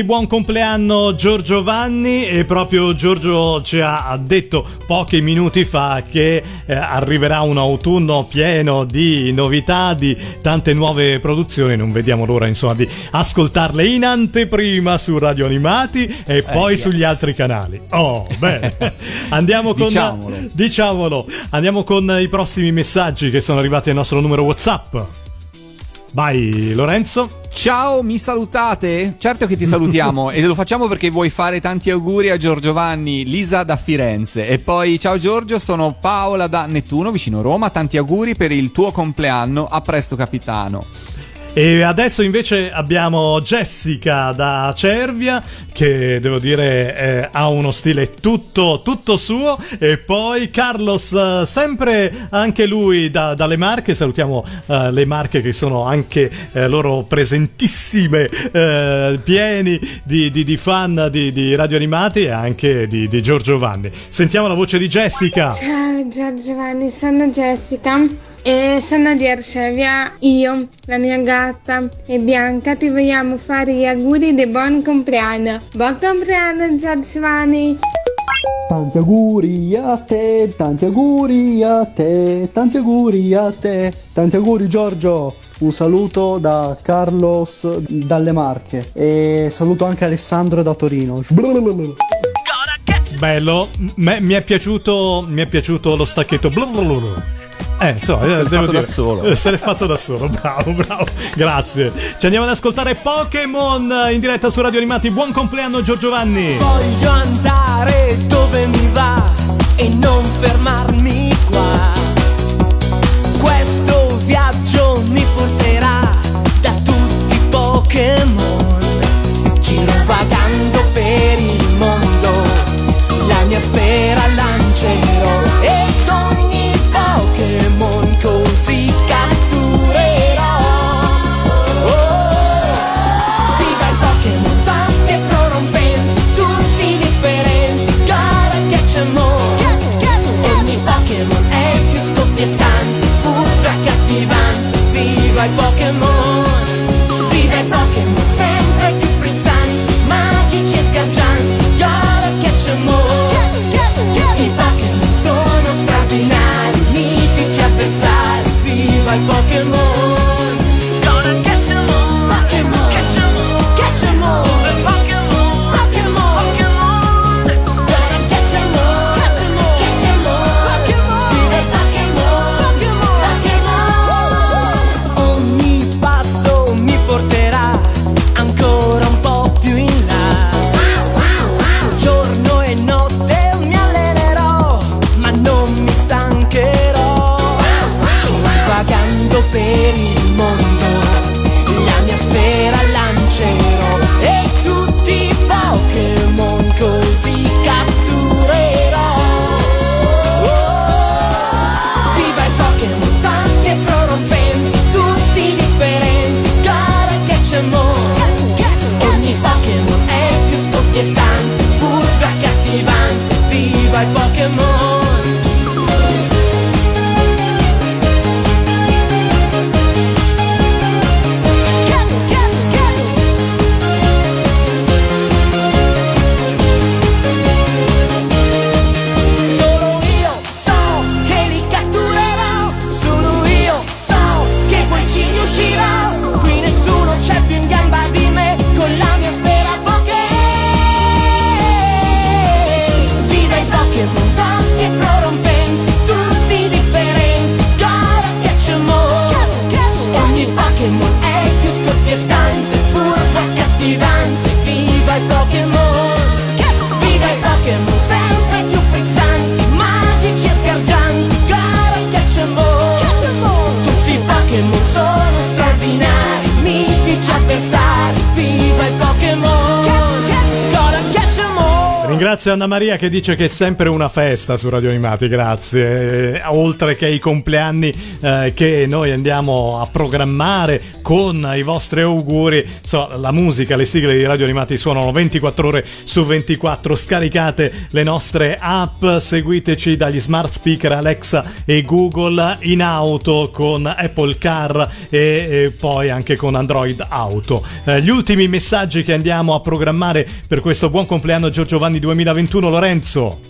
Animati, buon compleanno Giorgio Vanni e proprio Giorgio ci ha detto pochi minuti fa che eh, arriverà un autunno pieno di novità, di tante nuove produzioni, non vediamo l'ora insomma di ascoltarle in anteprima su Radio Animati e poi yes. sugli altri canali. Oh, bene. Andiamo con Diciamolo. diciamolo, andiamo con i prossimi messaggi che sono arrivati al nostro numero WhatsApp. Vai Lorenzo. Ciao, mi salutate? Certo che ti salutiamo e lo facciamo perché vuoi fare tanti auguri a Giorgio Vanni, Lisa da Firenze e poi ciao Giorgio, sono Paola da Nettuno vicino Roma, tanti auguri per il tuo compleanno, a presto capitano. E adesso invece abbiamo Jessica da Cervia che devo dire eh, ha uno stile tutto, tutto suo e poi Carlos eh, sempre anche lui da- dalle Marche, salutiamo eh, le Marche che sono anche eh, loro presentissime, eh, pieni di, di- di fan di, di radio animati e anche di, Giorgio Vanni. Sentiamo la voce di Jessica. Ciao Giorgio Giovanni, sono Jessica e sono di Arsevia. Io, la mia gatta e Bianca ti vogliamo fare gli auguri di buon compleanno. Buon compleanno Giorgio Giovanni! Tanti auguri a te, tanti auguri a te, tanti auguri a te, tanti auguri Giorgio. Un saluto da Carlos dalle Marche e saluto anche Alessandro da Torino. Bello, Me- mi, è piaciuto, mi è piaciuto lo stacchetto. Blablabla. Eh, insomma, Se l'è eh, devo fatto da dire- solo. eh, Se l'è fatto da solo, bravo, bravo. Grazie. Ci andiamo ad ascoltare Pokémon in diretta su Radio Animati. Buon compleanno Giorgio Vanni. Voglio andare dove mi va e non fermarmi qua. Questo viaggio mi porterà da tutti i Pokémon. Girovagando per il mondo, la mia sfera lancerò all. Ringrazio Anna Maria che dice che è sempre una festa su Radio Animati, grazie. Eh, oltre che i compleanni eh, che noi andiamo a programmare con i vostri auguri, so, la musica, le sigle di Radio Animati suonano 24 ore su 24. Scaricate le nostre app, seguiteci dagli smart speaker Alexa e Google in auto con Apple Car e, e poi anche con Android Auto. Eh, gli ultimi messaggi che andiamo a programmare per questo buon compleanno Giorgio Vanni 2021, Lorenzo.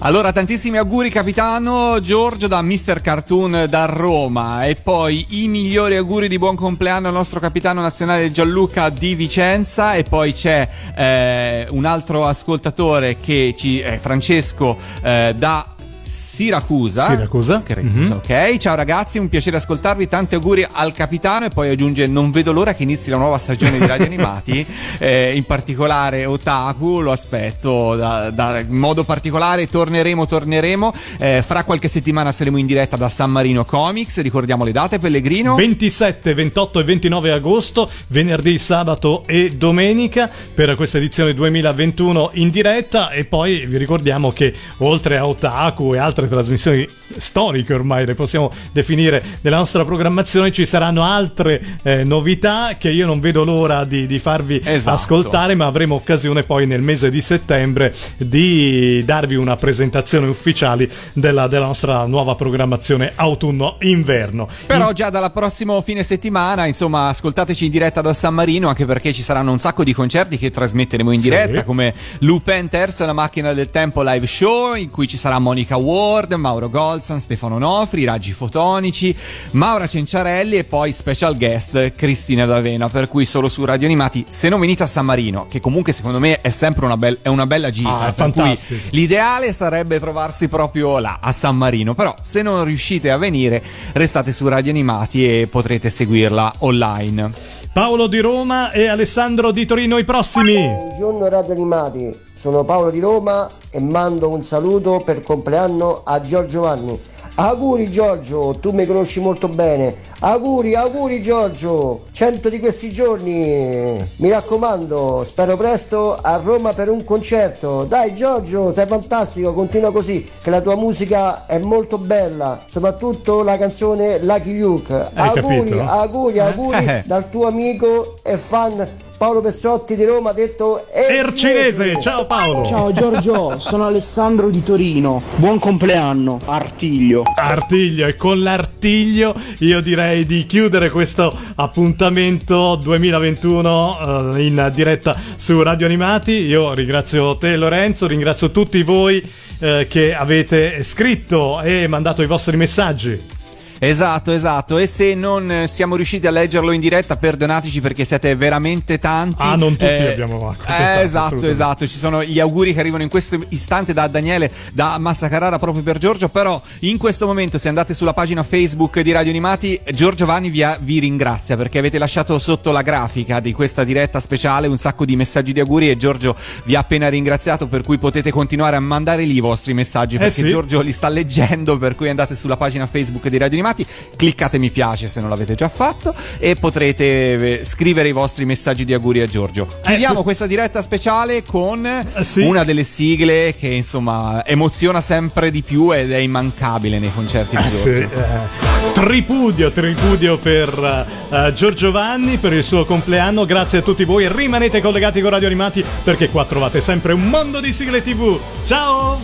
Allora, tantissimi auguri capitano Giorgio da Mr. Cartoon da Roma e poi i migliori auguri di buon compleanno al nostro capitano nazionale Gianluca di Vicenza e poi c'è eh, un altro ascoltatore che ci eh, Francesco eh, da Siracusa. Siracusa. Mhm. Ok, ciao ragazzi, un piacere ascoltarvi. Tanti auguri al capitano. E poi aggiunge: Non vedo l'ora che inizi la nuova stagione di Radio Animati. Eh, in particolare, Otaku, lo aspetto da, da- in modo particolare. Torneremo, torneremo. Eh, fra qualche settimana saremo in diretta da San Marino Comics. Ricordiamo le date, Pellegrino. 27, 28 e 29 agosto, venerdì, sabato e domenica per questa edizione 2021 in diretta e poi vi ricordiamo che oltre a Otaku e altre trasmissioni storiche ormai le possiamo definire della nostra programmazione ci saranno altre eh, novità che io non vedo l'ora di, di farvi Esatto. ascoltare ma avremo occasione poi nel mese di settembre di darvi una presentazione ufficiale della, della nostra nuova programmazione autunno-inverno. Però già dalla prossimo fine settimana, insomma, ascoltateci in diretta da San Marino, anche perché ci saranno un sacco di concerti che trasmetteremo in Sì. diretta, come Lupin Terzo, la macchina del tempo live show, in cui ci sarà Monica Ward, Mauro Golzan, Stefano Nofri, Raggi Fotonici, Maura Cenciarelli e poi special guest Cristina D'Avena, per cui solo su Radio Animati, se non venite a San Marino, che comunque secondo me è sempre una, bel- è una bella gita, Ah, fantastico. l'ideale sarebbe trovarsi proprio là, a San Marino, però se non riuscite a venire restate su Radio Animati e potrete seguirla online. Paolo di Roma e Alessandro di Torino i prossimi. Buongiorno Radio Animati, sono Paolo di Roma e mando un saluto per compleanno a Giorgio Vanni. Auguri Giorgio, tu mi conosci molto bene. Auguri, auguri Giorgio, 100 di questi giorni. Mi raccomando, spero presto a Roma per un concerto. Dai Giorgio, sei fantastico, continua così, che la tua musica è molto bella, soprattutto la canzone Lucky Luke. Hai auguri, capito? auguri, auguri Eh. dal tuo amico e fan Paolo Pezzotti di Roma, detto Ercinese, ciao Paolo. Ciao Giorgio, sono Alessandro di Torino. Buon compleanno, Artiglio. Artiglio e con l'artiglio io direi di chiudere questo appuntamento 2021 eh, in diretta su Radio Animati. Io ringrazio te Lorenzo, ringrazio tutti voi eh, che avete scritto e mandato i vostri messaggi. Esatto, esatto. E se non eh, siamo riusciti a leggerlo in diretta, perdonateci perché siete veramente tanti. Ah, non tutti abbiamo accontentato, Eh, esatto, esatto. Ci sono gli auguri che arrivano in questo istante da Daniele, da Massa Carrara proprio per Giorgio. Però in questo momento, se andate sulla pagina Facebook di Radio Animati, Giorgio Vanni vi, vi ringrazia perché avete lasciato sotto la grafica di questa diretta speciale un sacco di messaggi di auguri e Giorgio vi ha appena ringraziato. Per cui potete continuare a mandare lì i vostri messaggi Eh perché sì. Giorgio li sta leggendo. Per cui andate sulla pagina Facebook di Radio Animati, cliccate mi piace se non l'avete già fatto e potrete eh, scrivere i vostri messaggi di auguri a Giorgio. Chiudiamo questa diretta speciale con sì. una delle sigle che insomma emoziona sempre di più ed è immancabile nei concerti di Eh sì, Giorgio. eh, tripudio, tripudio per eh, Giorgio Vanni per il suo compleanno. Grazie a tutti voi. Rimanete collegati con Radio Animati perché qua trovate sempre un mondo di sigle TV. Ciao!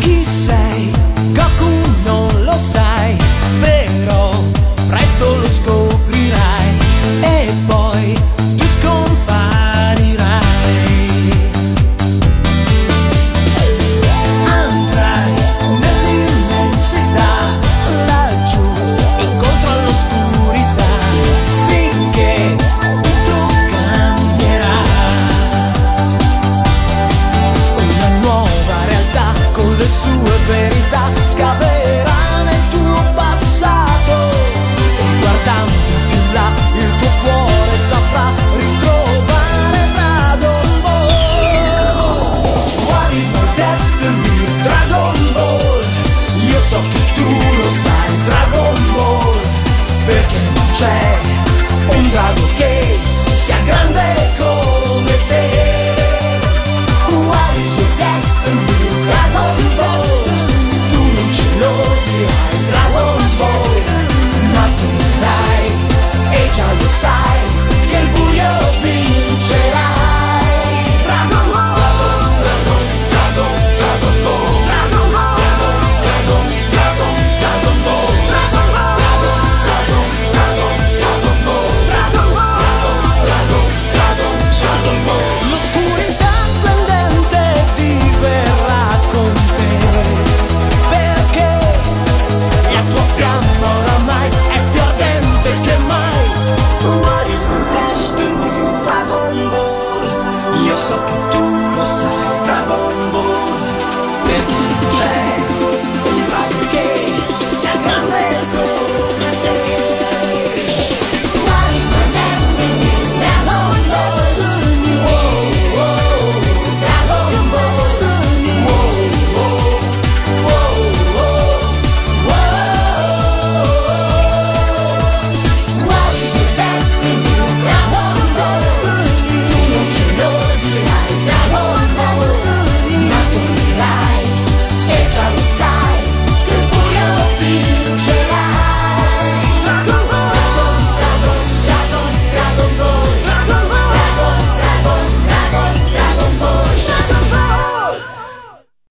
Chi sei? Goku non lo sai, presto lo